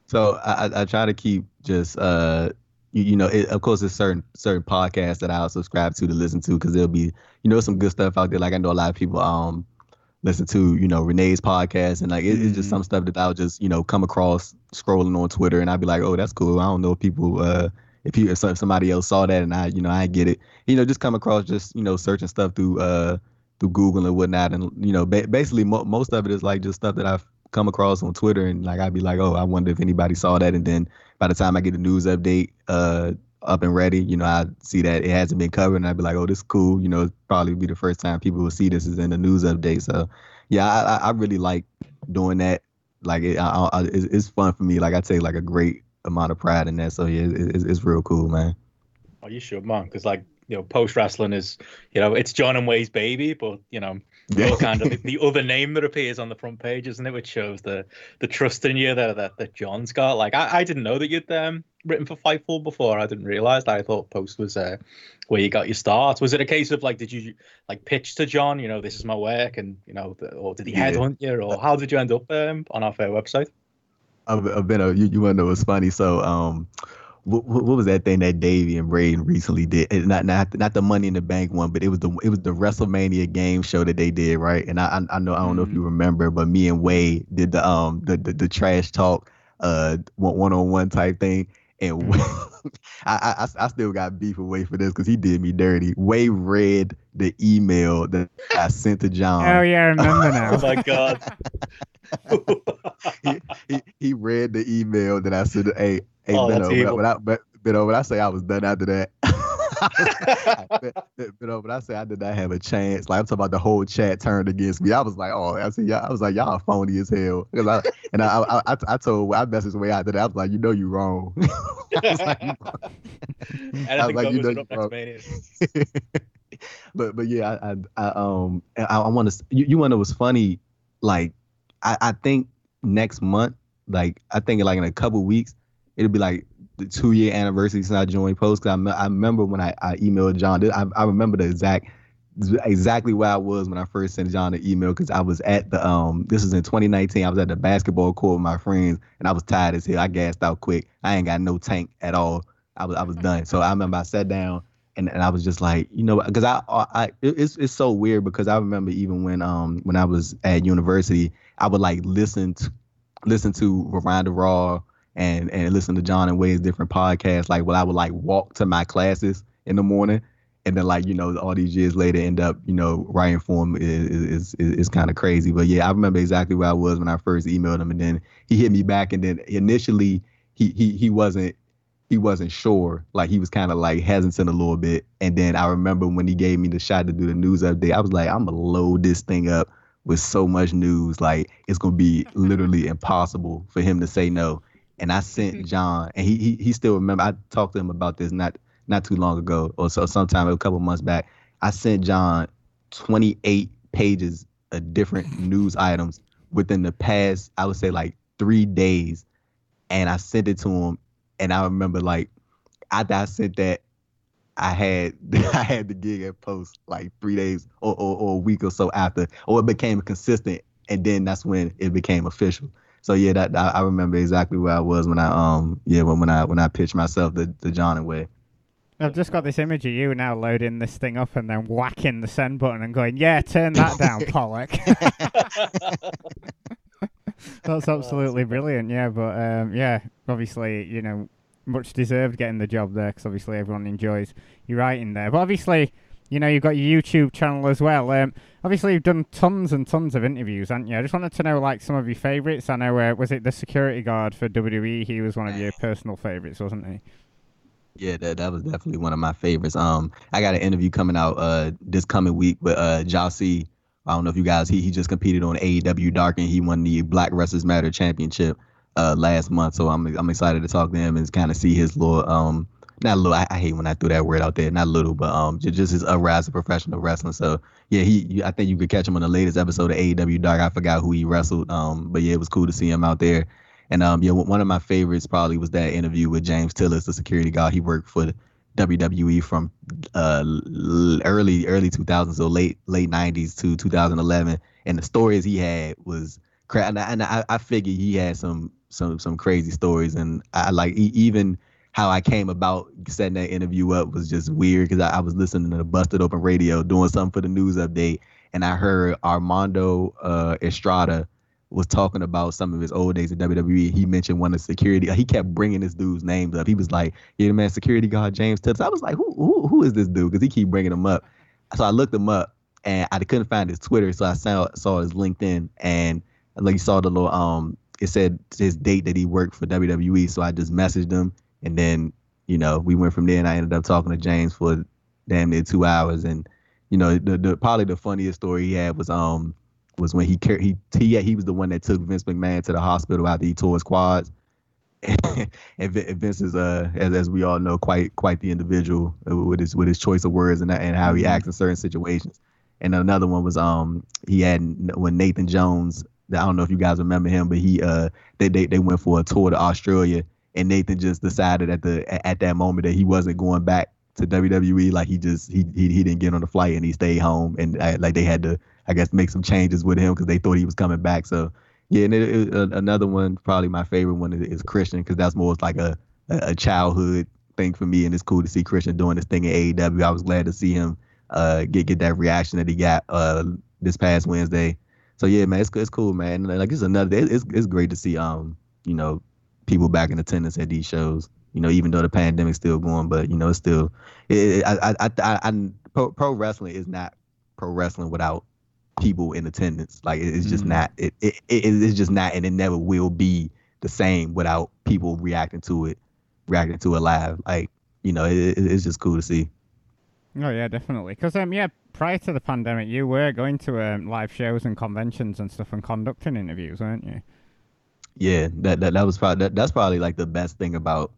So I, I try to keep just uh you, you know it, of course there's certain certain podcasts that I'll subscribe to to listen to because there'll be you know some good stuff out there like I know a lot of people um listen to you know Renee's podcast. And like it, it's just some mm-hmm. stuff that I'll just you know come across scrolling on Twitter. And I'd be like oh that's cool. I don't know if people uh if you if somebody else saw that and I you know I get it. You know just come across just you know searching stuff through uh through Google and whatnot. And you know ba- basically mo- most of it is like just stuff that I've come across on Twitter, and like I'd be like, oh, I wonder if anybody saw that, and then by the time I get the news update uh, up and ready, you know, I see that it hasn't been covered, and I'd be like, oh, this is cool. You know, probably be the first time people will see this is in the news update. So, yeah, I, I really like doing that. Like, it, I, I, it's, fun for me. Like, I take like a great amount of pride in that. So yeah, it, it's, it's real cool, man. Oh, you should, man. Because like you know, post wrestling is, you know, it's John and Wai's baby, but you know, yeah. kind of the, the, other name that appears on the front page, isn't it? Which shows the the trust in you that that, that John's got. Like I, I didn't know that you'd um, written for Fightful before. I didn't realize that. I thought Post was uh, where you got your start. Was it a case of like, did you like pitch to John? You know, this is my work, and you know, or did he yeah. headhunt you, or how did you end up um, on our fair website? I've, I've been a you, you want to know what's funny? So um what, what, was that thing that Davey and Braden recently did? Not not not the Money in the Bank one, but it was the it was the WrestleMania game show that they did, right? And I I, know I don't mm-hmm. know if you mm-hmm. remember, but me and Wai did the um the the, the trash talk uh one on one type thing, and mm-hmm. I, I I still got beef with Wai for this because he did me dirty. Wai read the email that I sent to John. Oh yeah, I remember now. oh my god. he, he, he read the email that I said, "Hey, hey, oh, Benno, when I, when I, Benno, when I say I was done after that." but, but I say I did not have a chance. Like I'm talking about the whole chat turned against me. I was like, oh, I said, yeah, I was like, y'all phony as hell. I, and I, I, I, I told, I messaged way out there. I was like, you know, you wrong. I was like, I was like you know, you wrong. but but yeah, I, I, I um I, I want to you, you want to was funny. Like I, I think next month, like I think like in a couple weeks, it'll be like the two year anniversary since I joined Post. Cause I, I remember when I, I emailed John. I, I remember the exact exactly where I was when I first sent John the email because I was at the um this was in 2019. I was at the basketball court with my friends and I was tired as hell. I gassed out quick. I ain't got no tank at all. I was I was done. So I remember I sat down and, and I was just like, you know, because I I it's it's so weird because I remember even when um when I was at university, I would like listen to listen to Ronda Raw and and listen to John and Wai's different podcasts. Like, well, I would like walk to my classes in the morning, and then like you know all these years later end up you know writing for him is is is, is kind of crazy. But yeah, I remember exactly where I was when I first emailed him, and then he hit me back, and then initially he he he wasn't he wasn't sure. Like he was kind of like hesitant a little bit. And then I remember when he gave me the shot to do the news update, I was like, I'm gonna load this thing up with so much news. Like it's gonna be literally impossible for him to say no and I sent mm-hmm. John, and he he, he still remember. I talked to him about this not not too long ago, or so sometime a couple months back. I sent John 28 pages of different news items within the past, I would say like three days, and I sent it to him. And I remember like after I sent that, I had I had the gig at Post like three days or, or, or a week or so after, or it became consistent, and then that's when it became official so yeah, that I, I, remember exactly where I was when I um yeah when, when I when I pitched myself the the John and Wai. I've just got this image of you now loading this thing up and then whacking the send button and going, "Yeah, turn that down, Pollock." That's absolutely brilliant. Yeah, but um, yeah, obviously, you know, much deserved getting the job there because obviously everyone enjoys your writing there. But obviously, you know, you've got your YouTube channel as well. Um, obviously, you've done tons and tons of interviews, haven't you? I just wanted to know, like, some of your favourites. I know, uh, was it the security guard for WWE? He was one of your personal favourites, wasn't he? Yeah, that that was definitely one of my favorites. Um, I got an interview coming out uh this coming week with uh Jossie. I don't know if you guys he he just competed on AEW Dark and he won the Black Wrestlers Matter Championship uh last month. So I'm I'm excited to talk to him and kind of see his little um not little. I, I, hate when I threw that word out there. Not little, but um, just, just his uprise of professional wrestling. So yeah, he. I think you could catch him on the latest episode of AEW Dark. I forgot who he wrestled. Um, but yeah, it was cool to see him out there. And um, yeah, one of my favorites probably was that interview with James Tillis, the security guard. He worked for WWE from uh early early 2000s, so late late 90s to 2011. And the stories he had was crazy. And, I, and I, I figured he had some some some crazy stories. And I like even how I came about setting that interview up was just weird because I, I, was listening to the Busted Open Radio doing something for the news update, and I heard Armando uh, Estrada was talking about some of his old days at WWE. He mentioned one of security. He kept bringing this dude's names up. He was like, "Yeah, man, security guard James Tips." I was like, "Who who who is this dude?" Because he keep bringing him up. So I looked him up, and I couldn't find his Twitter, so I saw saw his LinkedIn, and like you saw the little um, it said his date that he worked for WWE. So I just messaged him and then, you know, we went from there and I ended up talking to James for damn near two hours. And, you know, the, the probably the funniest story he had was um was when he he he he was the one that took Vince McMahon to the hospital after he tore his quads. and Vince is uh as, as we all know quite quite the individual with his with his choice of words and and how he mm-hmm. acts in certain situations. And another one was um he had when Nathan Jones I don't know if you guys remember him, but he uh they they, they went for a tour to Australia and Nathan just decided at the at that moment that he wasn't going back to WWE. Like he just he he, he didn't get on the flight and he stayed home, and I, uh, like they had to I guess make some changes with him because they thought he was coming back. So yeah, and it, it, another one probably my favorite one is, is Christian because that's more like a a childhood thing for me, and it's cool to see Christian doing this thing at AEW. I was glad to see him uh, get get that reaction that he got uh, this past Wednesday. So yeah, man, it's it's cool, man. Like it's another, it's it's great to see um you know people back in attendance at these shows. You know, even though the pandemic's still going, but you know, it's still. It, I, I, I, I, pro, pro wrestling is not pro wrestling without people in attendance. Like it's just mm-hmm. not it, it it it's just not and it never will be the same without people reacting to it, reacting to it live. Like you know, it, it's just cool to see. Oh yeah, definitely. Because um, yeah, prior to the pandemic, you were going to um, live shows and conventions and stuff and conducting interviews, weren't you? Yeah, that that, that was probably that, that's probably like the best thing about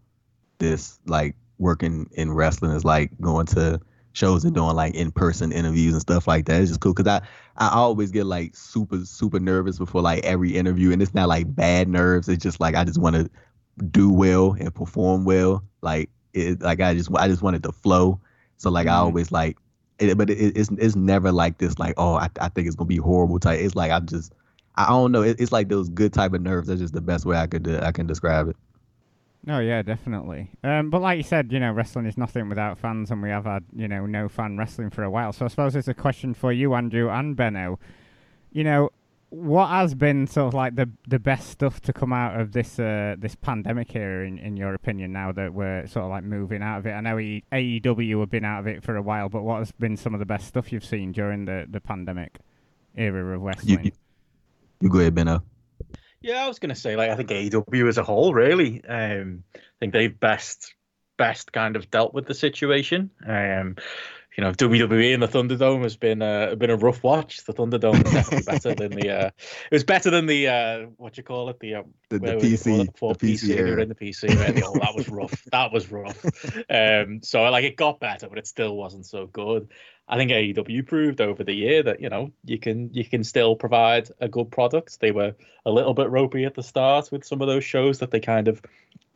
this, like working in wrestling is like going to shows and doing like in person interviews and stuff like that. It's just cool because I I always get like super super nervous before like every interview, and it's not like bad nerves. It's just like I just want to do well and perform well. Like it, like I just I just wanted to flow. So like mm-hmm. I always like, it, but it, it's it's never like this like oh I I think it's gonna be horrible type. It's like I'm just I don't know. It, it's like those good type of nerves. That's just the best way I could uh, I can describe it. Oh yeah, definitely. Um, but like you said, you know, wrestling is nothing without fans, and we have had you know no fan wrestling for a while. So I suppose there's a question for you, Andrew and Benno. You know, what has been sort of like the the best stuff to come out of this uh, this pandemic era, in, in your opinion? Now that we're sort of like moving out of it, I know AEW have been out of it for a while, but what has been some of the best stuff you've seen during the, the pandemic era of wrestling? You, you, you go ahead, Benno. Yeah, I was going to say, like, I think AEW as a whole, really, um, I think they've best best kind of dealt with the situation. Um, you know, WWE and the Thunderdome has been uh, been a rough watch. The Thunderdome was definitely better than the. Uh, it was better than the uh, what you call it the uh, the, the PC it, the PC, PC in the PC. Right? oh, that was rough. that was rough. Um, so like it got better, but it still wasn't so good. I think AEW proved over the year that you know you can you can still provide a good product. They were a little bit ropey at the start with some of those shows that they kind of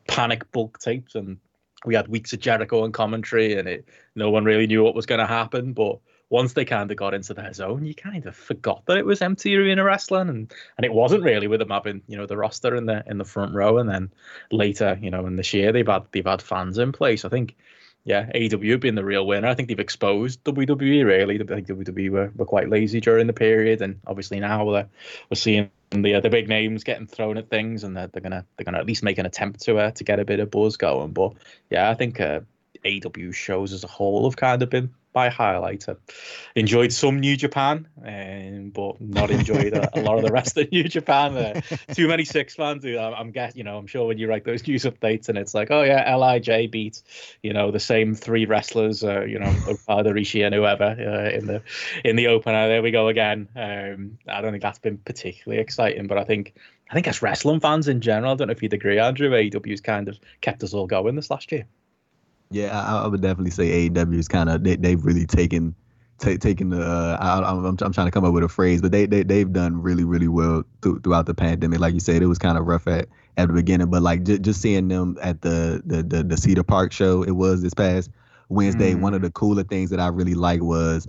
panic bulk taped, and we had weeks of Jericho and commentary, and it no one really knew what was going to happen. But once they kind of got into their zone, you kind of forgot that it was empty arena wrestling, and and it wasn't really with them having you know the roster in the in the front row, and then later you know in this year they've had they've had fans in place. I think yeah, AEW being the real winner. I think they've exposed WWE really. I think WWE were, were quite lazy during the period, and obviously now we're, we're seeing the uh, the big names getting thrown at things, and they're, they're gonna they're gonna at least make an attempt to uh, to get a bit of buzz going. But yeah, I think uh, AEW shows as a whole have kind of been by highlight. I enjoyed some New Japan, um, but not enjoyed a, a, lot of the rest of New Japan. Uh, too many six fans. I'm, I'm guess you know I'm sure when you write those news updates and it's like, oh yeah, Lij beat you know the same three wrestlers, uh, you know Okada, Rishi, and whoever uh, in the in the opener. There we go again. Um, I don't think that's been particularly exciting, but I think. I think as wrestling fans in general, I don't know if you'd agree, Andrew. AEW's kind of kept us all going this last year. Yeah, I, I would definitely say AEW is kind of they they've really taken t- taken the uh, I, am I'm, I'm trying to come up with a phrase, but they they they've done really really well th- throughout the pandemic. Like you said, it was kind of rough at at the beginning, but like j- just seeing them at the, the the the Cedar Park show, it was this past Wednesday. Mm. One of the cooler things that I really like was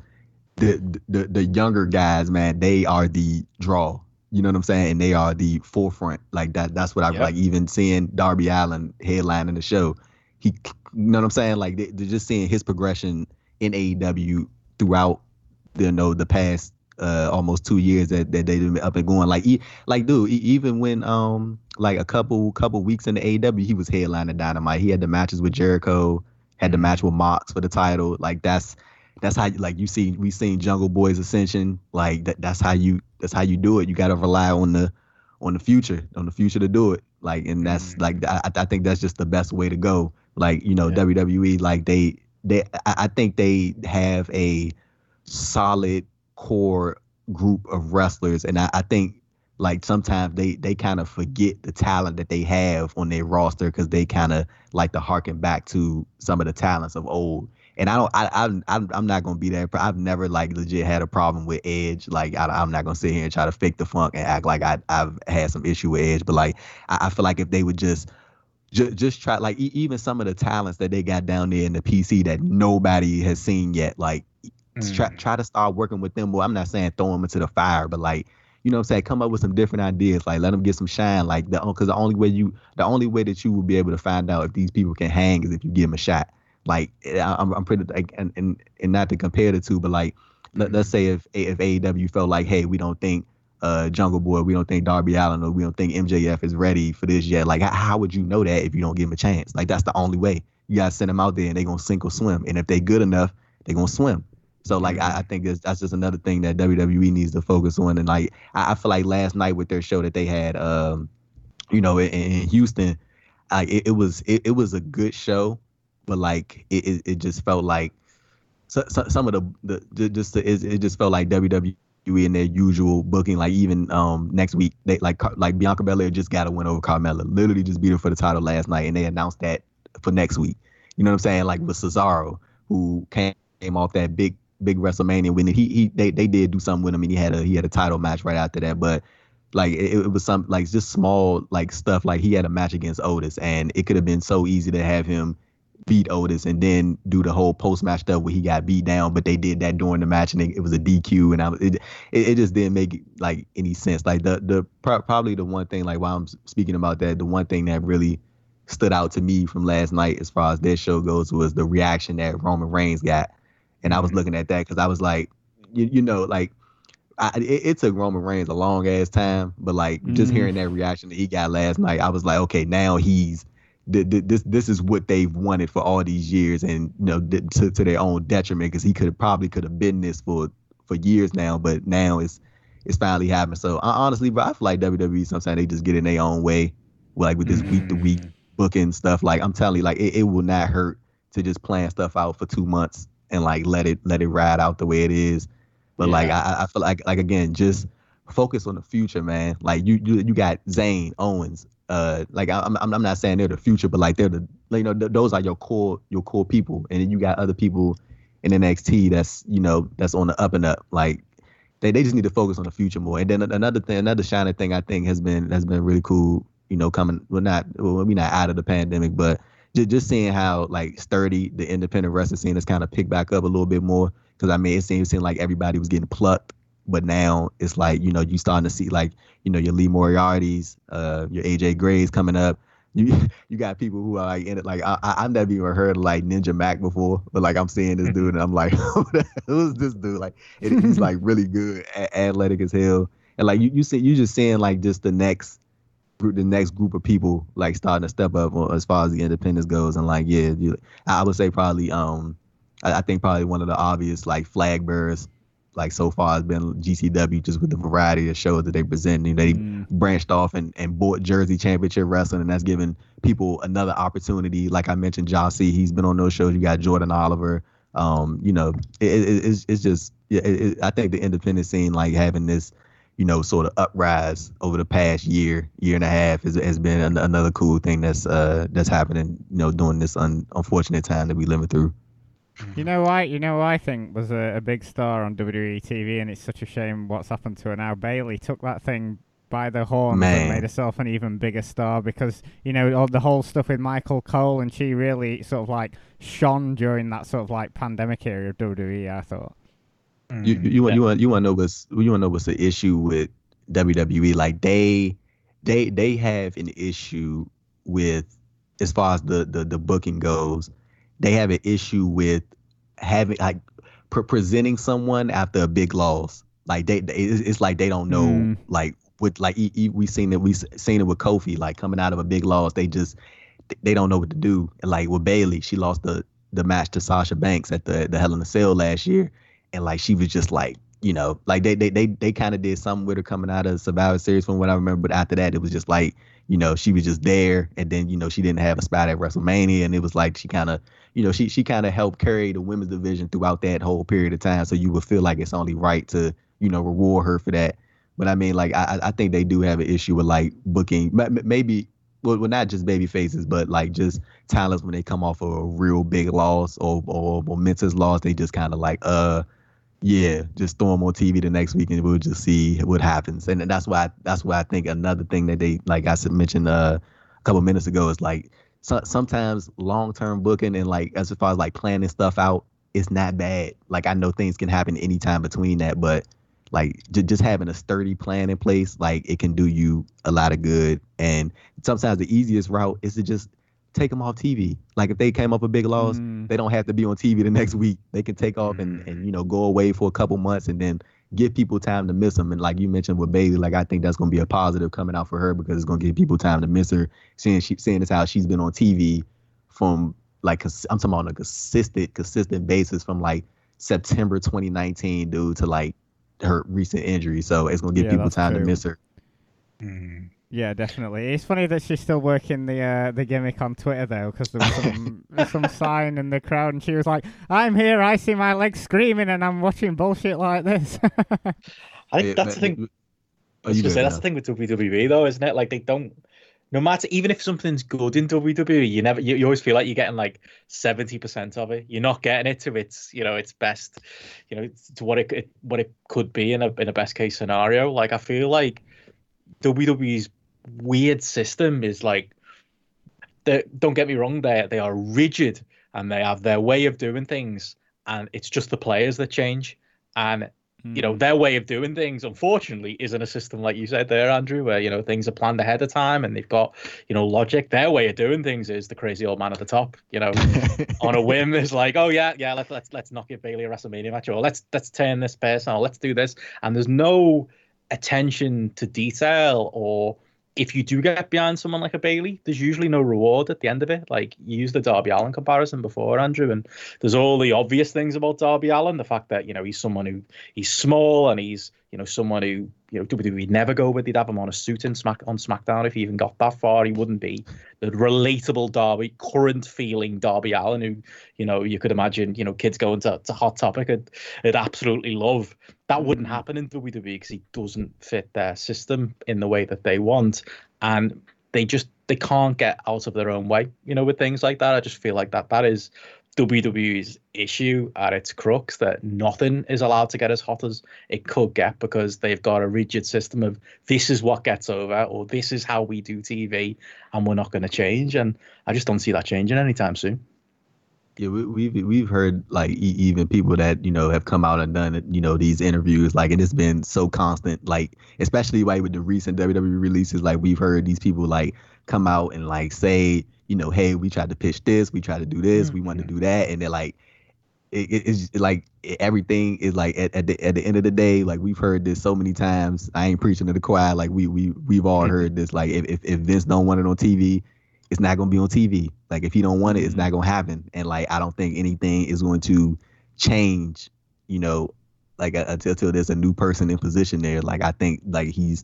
the, the the younger guys, man. They are the draw. You know what I'm saying? And they are the forefront. Like that. That's what I yep. like. Even seeing Darby Allin headlining the show, he you know what I'm saying? Like they, are just seeing his progression in AEW throughout the you know the past uh, almost two years that, that they've been up and going. Like, he, like, dude, even when um like a couple couple weeks in the AEW, he was headlining Dynamite. He had the matches with Jericho, had the match with Mox for the title. Like that's that's how like you see we seen Jungle Boy's Ascension. Like that that's how you that's how you do it. You got to rely on the on the future on the future to do it. Like and that's mm-hmm. like I, I think that's just the best way to go. Like you know yeah. WWE, like they they I think they have a solid core group of wrestlers, and I, I think like sometimes they they kind of forget the talent that they have on their roster because they kind of like to harken back to some of the talents of old. And I don't, I, I'm, I'm not gonna be that. I've never like legit had a problem with Edge. Like I, am not gonna sit here and try to fake the funk and act like I, I've had some issue with Edge. But like I, I feel like if they would just just, just try like e- even some of the talents that they got down there in the PC that nobody has seen yet. Like mm. try try to start working with them. Well, I'm not saying throw them into the fire, but like you know what I'm saying, come up with some different ideas. Like let them get some shine. Like the because the only way you the only way that you will be able to find out if these people can hang is if you give them a shot. Like I'm, I'm pretty like and, and and not to compare the two, but like mm-hmm. let, us say if if AEW felt like hey we don't think uh, Jungle Boy, we don't think Darby Allin or we don't think MJF is ready for this yet. Like, how would you know that if you don't give him a chance? Like, that's the only way. You gotta send them out there and they gonna sink or swim. And if they good enough, they gonna swim. So like I, I think that's just another thing that WWE needs to focus on. And like I, I feel like last night with their show that they had, um, you know, in, in Houston, like it, it was it, it was a good show, but like it it, it just felt like so, so, some of the the just it, it just felt like WWE in their usual booking. Like even um next week, they like like Bianca Belair just got a win over Carmella. Literally just beat her for the title last night, and they announced that for next week. You know what I'm saying? Like with Cesaro, who came off that big big WrestleMania win. He he they, they did do something with him, and he had a he had a title match right after that. But like it, it was some like just small like stuff. Like he had a match against Otis, and it could have been so easy to have him beat Otis and then do the whole post match stuff where he got beat down, but they did that during the match and it, it was a DQ and I it, it, it just didn't make like any sense. Like the the probably the one thing like while I'm speaking about that, the one thing that really stood out to me from last night as far as their show goes was the reaction that Roman Reigns got, and I was mm-hmm. looking at that because I was like, you, you know, like. I, it, it, took Roman Reigns a long ass time, but like mm-hmm. just hearing that reaction that he got last night, I was like, okay, now he's this this is what they've wanted for all these years, and you know to, to their own detriment because he could probably could have been this for for years now, but now it's it's finally happening. So honestly, but I feel like WWE sometimes they just get in their own way, like with this week to week mm. booking stuff. Like I'm telling you, like it, it will not hurt to just plan stuff out for two months and like let it let it ride out the way it is. But yeah. like I, I feel like like again, just focus on the future, man. Like you you you got Zayn Owens, uh like I'm I'm not saying they're the future, but like they're the you know th- those are your core your core people, and then you got other people in NXT that's you know that's on the up and up. Like they, they just need to focus on the future more. And then another thing, another shining thing I think has been has been really cool. You know, coming well not well, we not out of the pandemic, but just just seeing how like sturdy the independent wrestling scene has kind of picked back up a little bit more. Because I mean, it seems, seemed like everybody was getting plucked but now it's like you know you starting to see like you know your Lee Moriarty's, uh, your AJ Gray's coming up. You you got people who are like in it. Like I I have never even heard of like Ninja Mac before, but like I'm seeing this dude and I'm like, who's this dude? Like it, he's like really good, athletic as hell, and like you you see you just seeing like just the next group the next group of people like starting to step up as far as the independence goes and like yeah you, I would say probably um I, I think probably one of the obvious like flag bearers like so far has been GCW just with the variety of shows that they present. You know, they mm. branched off and, and bought Jersey Championship Wrestling, and that's given people another opportunity. Like I mentioned, Jossie, he's been on those shows. You got Jordan Oliver. Um, you know, it, it, it's it's just yeah. It, I think the independent scene, like having this, you know, sort of uprise over the past year, year and a half, is, has been an, another cool thing that's uh that's happening. You know, during this un, unfortunate time that we living through. Mm-hmm. You know why? You know I think was a, a, big star on WWE TV, and it's such a shame what's happened to her now. Bayley took that thing by the horns Man. and made herself an even bigger star because you know all the whole stuff with Michael Cole, and she really sort of like shone during that sort of like pandemic era of WWE. I thought. You mm-hmm. you, you, want, you want you want to know what's you want to know what's the issue with WWE? Like they they they have an issue with as far as the the, the booking goes they have an issue with having like pre- presenting someone after a big loss. Like they, they it's like they don't know mm. like with like we seen it we seen it with Kofi like coming out of a big loss. They just they don't know what to do. like with Bayley, she lost the the match to Sasha Banks at the the Hell in a Cell last year, and like she was just like you know like they they they they kind of did something with her coming out of Survivor Series from what I remember. But after that, it was just like you know she was just there, and then you know she didn't have a spot at WrestleMania, and it was like she kind of you know, she she kind of helped carry the women's division throughout that whole period of time. So you would feel like it's only right to, you know, reward her for that. But I mean, like, I I think they do have an issue with like booking, maybe, well, well not just baby faces, but like just talents when they come off of a real big loss or or momentous loss, they just kind of like, uh, yeah, just throw them on TV the next week and we'll just see what happens. And that's why that's why I think another thing that they like I mentioned uh, a couple minutes ago is like so, sometimes long term booking and like as far as like planning stuff out, it's not bad. Like I know things can happen anytime between that, but like j- just having a sturdy plan in place, like it can do you a lot of good. And sometimes the easiest route is to just take them off TV. Like if they came up a big loss, mm. they don't have to be on TV the next week. They can take off and, and you know go away for a couple months and then give people time to miss them. And like you mentioned with Bayley, like I think that's going to be a positive coming out for her because it's going to give people time to miss her. Seeing she seeing as how she's been on TV from like I'm talking about on a consistent consistent basis from like September 2019 due to like her recent injury. So it's gonna give yeah, people time true. to miss her. Mm. Yeah, definitely. It's funny that she's still working the uh, the gimmick on Twitter though, because there was some some sign in the crowd, and she was like, "I'm here. I see my legs screaming, and I'm watching bullshit like this." I think that's the thing. I was gonna say that's the thing with WWE though, isn't it? Like they don't. No matter, even if something's good in WWE, you never, you, you always feel like you're getting like seventy percent of it. You're not getting it to its, you know, its best, you know, to what it, it what it could be in a in a best case scenario. Like I feel like WWE's weird system is like don't get me wrong they they are rigid and they have their way of doing things and it's just the players that change and mm. you know hmm. their way of doing things unfortunately isn't a system like you said there andrew where you know things are planned ahead of time and they've got you know logic their way of doing things is the crazy old man at the top you know on a whim is like oh yeah yeah let's let's let's knock it Bayley a wrestlemania match or let's let's turn this person or let's do this and there's no attention to detail or if you do get behind someone like a Bayley, there's usually no reward at the end of it. Like you used the Darby Allin comparison before, Andrew, and there's all the obvious things about Darby Allin. The fact that you know he's someone who he's small and he's you know someone who you know WWE never go with. They'd have him on a suit in Smack on SmackDown if he even got that far. He wouldn't be the relatable Darby, current feeling Darby Allin, who you know you could imagine you know kids going to, to Hot Topic would, would absolutely love. That wouldn't happen in WWE because he doesn't fit their system in the way that they want, and they just they can't get out of their own way. You know, with things like that, I just feel like that that is WWE's issue at its crux that nothing is allowed to get as hot as it could get because they've got a rigid system of this is what gets over or this is how we do TV and we're not going to change. And I just don't see that changing anytime soon. Yeah, we, we've we've heard like even people that you know have come out and done you know these interviews like and it's been so constant like especially like with the recent WWE releases like we've heard these people like come out and like say you know hey we tried to pitch this we tried to do this mm-hmm. we wanted to do that and they're like it, it's like everything is like at, at the at the end of the day like we've heard this so many times I ain't preaching to the choir like we we we've all mm-hmm. heard this like if if Vince don't want it on TV it's not going to be on TV. Like if you don't want it, it's not mm-hmm. going to happen. And like I don't think anything is going to change. You know, like uh, until, until there's a new person in position there. Like I think like he's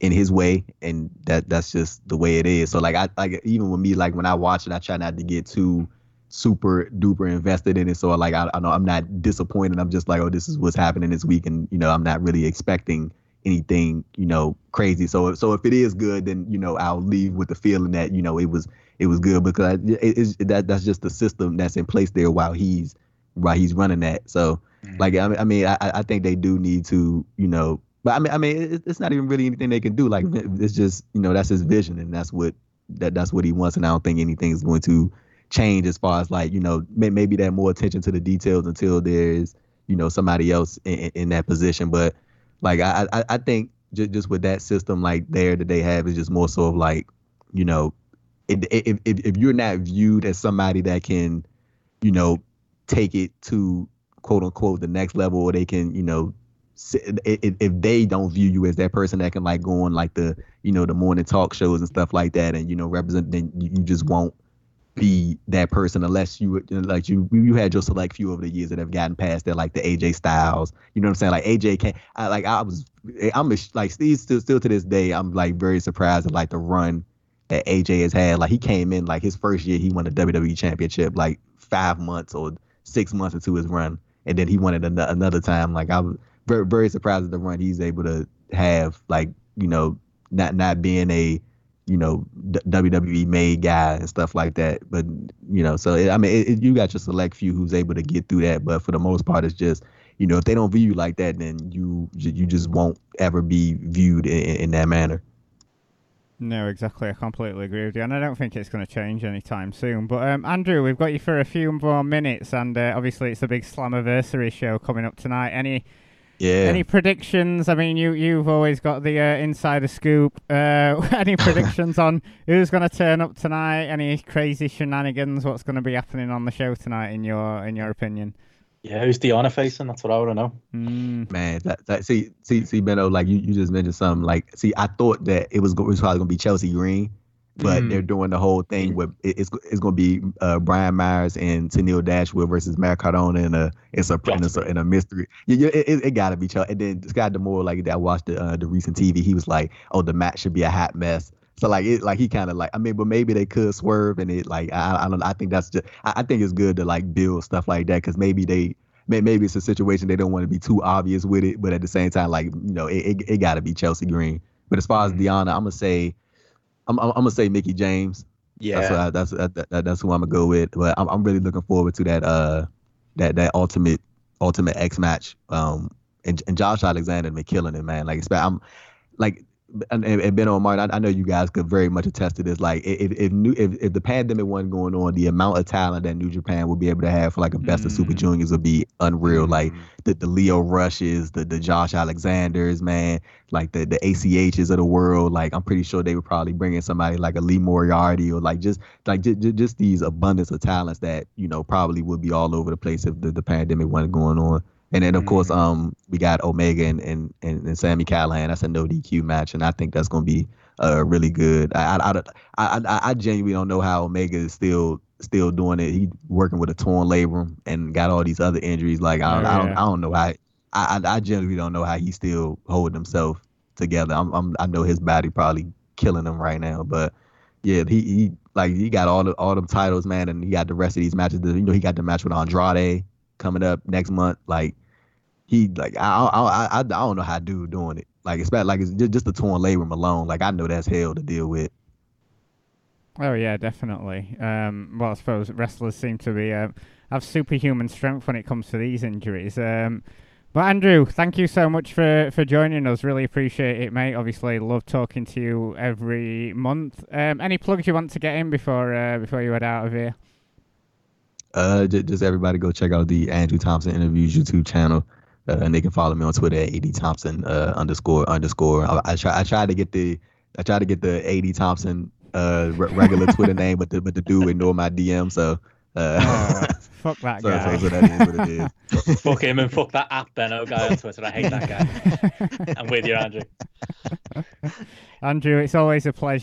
in his way, and that that's just the way it is. So like I like even with me, like when I watch it, I try not to get too super duper invested in it. So like I, I know I'm not disappointed. I'm just like, oh, this is what's happening this week, and you know I'm not really expecting anything you know crazy. So so if it is good, then you know I'll leave with the feeling that you know it was it was good because it, it's that that's just the system that's in place there while he's while he's running that. So mm-hmm. like I I mean I, I think they do need to you know. But I mean, I mean, it's not even really anything they can do. Like it's just, you know, that's his vision, and that's what that that's what he wants. And I don't think anything is going to change as far as like, you know, maybe that more attention to the details until there's, you know, somebody else in, in that position. But like I, I, I think just, just with that system like there that they have is just more so of like, you know, if, if if you're not viewed as somebody that can, you know, take it to quote unquote the next level, or they can, you know, if, they don't view you as that person that can like go on like the you know the morning talk shows and stuff like that, and you know represent, then you just won't be that person unless you like you you had your select few over the years that have gotten past that like the AJ Styles. You know what I'm saying? Like AJ can I like I was I'm like Steve still still to this day I'm like very surprised at like the run that AJ has had. Like he came in like his first year he won the WWE championship like five months or six months into his run, and then he won it an- another time. Like I was very very surprised at the run he's able to have. Like you know not not being a you know WWE made guy and stuff like that. But you know, so it, I mean, it, it, you got your select few who's able to get through that. But for the most part, it's just you know if they don't view you like that, then you you just won't ever be viewed in, in that manner. No, exactly. I completely agree with you, and I don't think it's going to change anytime soon. But um, Andrew, we've got you for a few more minutes, and uh, obviously it's a big Slammiversary show coming up tonight. Any yeah. Any predictions? I mean, you you've always got the uh, insider scoop. Uh, any predictions on who's going to turn up tonight? Any crazy shenanigans? What's going to be happening on the show tonight? In your in your opinion? Yeah, who's Deonna facing? That's what I want to know. Mm. Man, that, that see see see Benno, like you, you just mentioned something. Like, see, I thought that it was, it was probably gonna be Chelsea Green. But mm. they're doing the whole thing with it's it's going to be uh, Brian Myers and Tennille Dashwood versus Matt Cardona in a it's a a, in a mystery. Yeah, it, it, it got to be. Chelsea and then Scott D'Amore, like I watched the uh, the recent TV, he was like, "Oh, the match should be a hot mess." So like it, like he kind of like I mean, but maybe they could swerve and it like I, I don't I think that's just I, I think it's good to like build stuff like that because maybe they maybe it's a situation they don't want to be too obvious with it, but at the same time, like you know, it it, it got to be Chelsea Green. But as far as mm-hmm. Deonna, I'm gonna say I'm, I'm, I'm gonna say Mickie James. Yeah, that's I, that's that, that, that's who I'm gonna go with. But I'm, I'm really looking forward to that uh that that ultimate ultimate X match. Um, and, and Josh Alexander been killing it, man. Like it's I'm like and, and Ben Omar, I, I, know you guys could very much attest to this. Like, if if, new, if if the pandemic wasn't going on, the amount of talent that New Japan would be able to have for like a best mm. of Super mm. Juniors would be unreal. Mm. Like the the Lio Rushes, the the Josh Alexanders, man, like the the ACHs of the world. Like, I'm pretty sure they would probably bring in somebody like a Lee Moriarty or like just like just, just these abundance of talents that you know probably would be all over the place if the, the pandemic wasn't going on. And then of mm-hmm. course, um, we got Omega and, and and and Sami Callihan. That's a no DQ match, and I think that's gonna be uh really good. I I, I I I genuinely don't know how Omega is still still doing it. He working with a torn labrum and got all these other injuries. Like I don't, yeah. I don't I don't know how. I, I genuinely don't know how he's still holding himself together. I'm, I'm I know his body probably killing him right now, but yeah, he, he like he got all the all them titles, man, and he got the rest of these matches. You know, he got the match with Andrade coming up next month. Like he like I I I, I don't know how dude doing it. Like it's bad. Like it's just, just the torn labrum alone. Like I know that's hell to deal with. Oh yeah, definitely. Um, well, I suppose wrestlers seem to be uh, have superhuman strength when it comes to these injuries. Um, but Andrew, thank you so much for, for joining us. Really appreciate it, mate. Obviously, love talking to you every month. Um, any plugs you want to get in before uh, before you head out of here? Uh, just, just everybody go check out the Andrew Thompson interviews YouTube channel. Uh, and they can follow me on Twitter at ad thompson uh, underscore underscore. I, I try I try to get the I try to get the ad thompson uh, regular Twitter name, but the but the dude ignore my DM. So uh, oh, fuck that so, guy. So, so that is what it is. fuck him and fuck that app Benno guy on Twitter. I hate that guy. I'm with you, Andrew. Andrew, it's always a pleasure.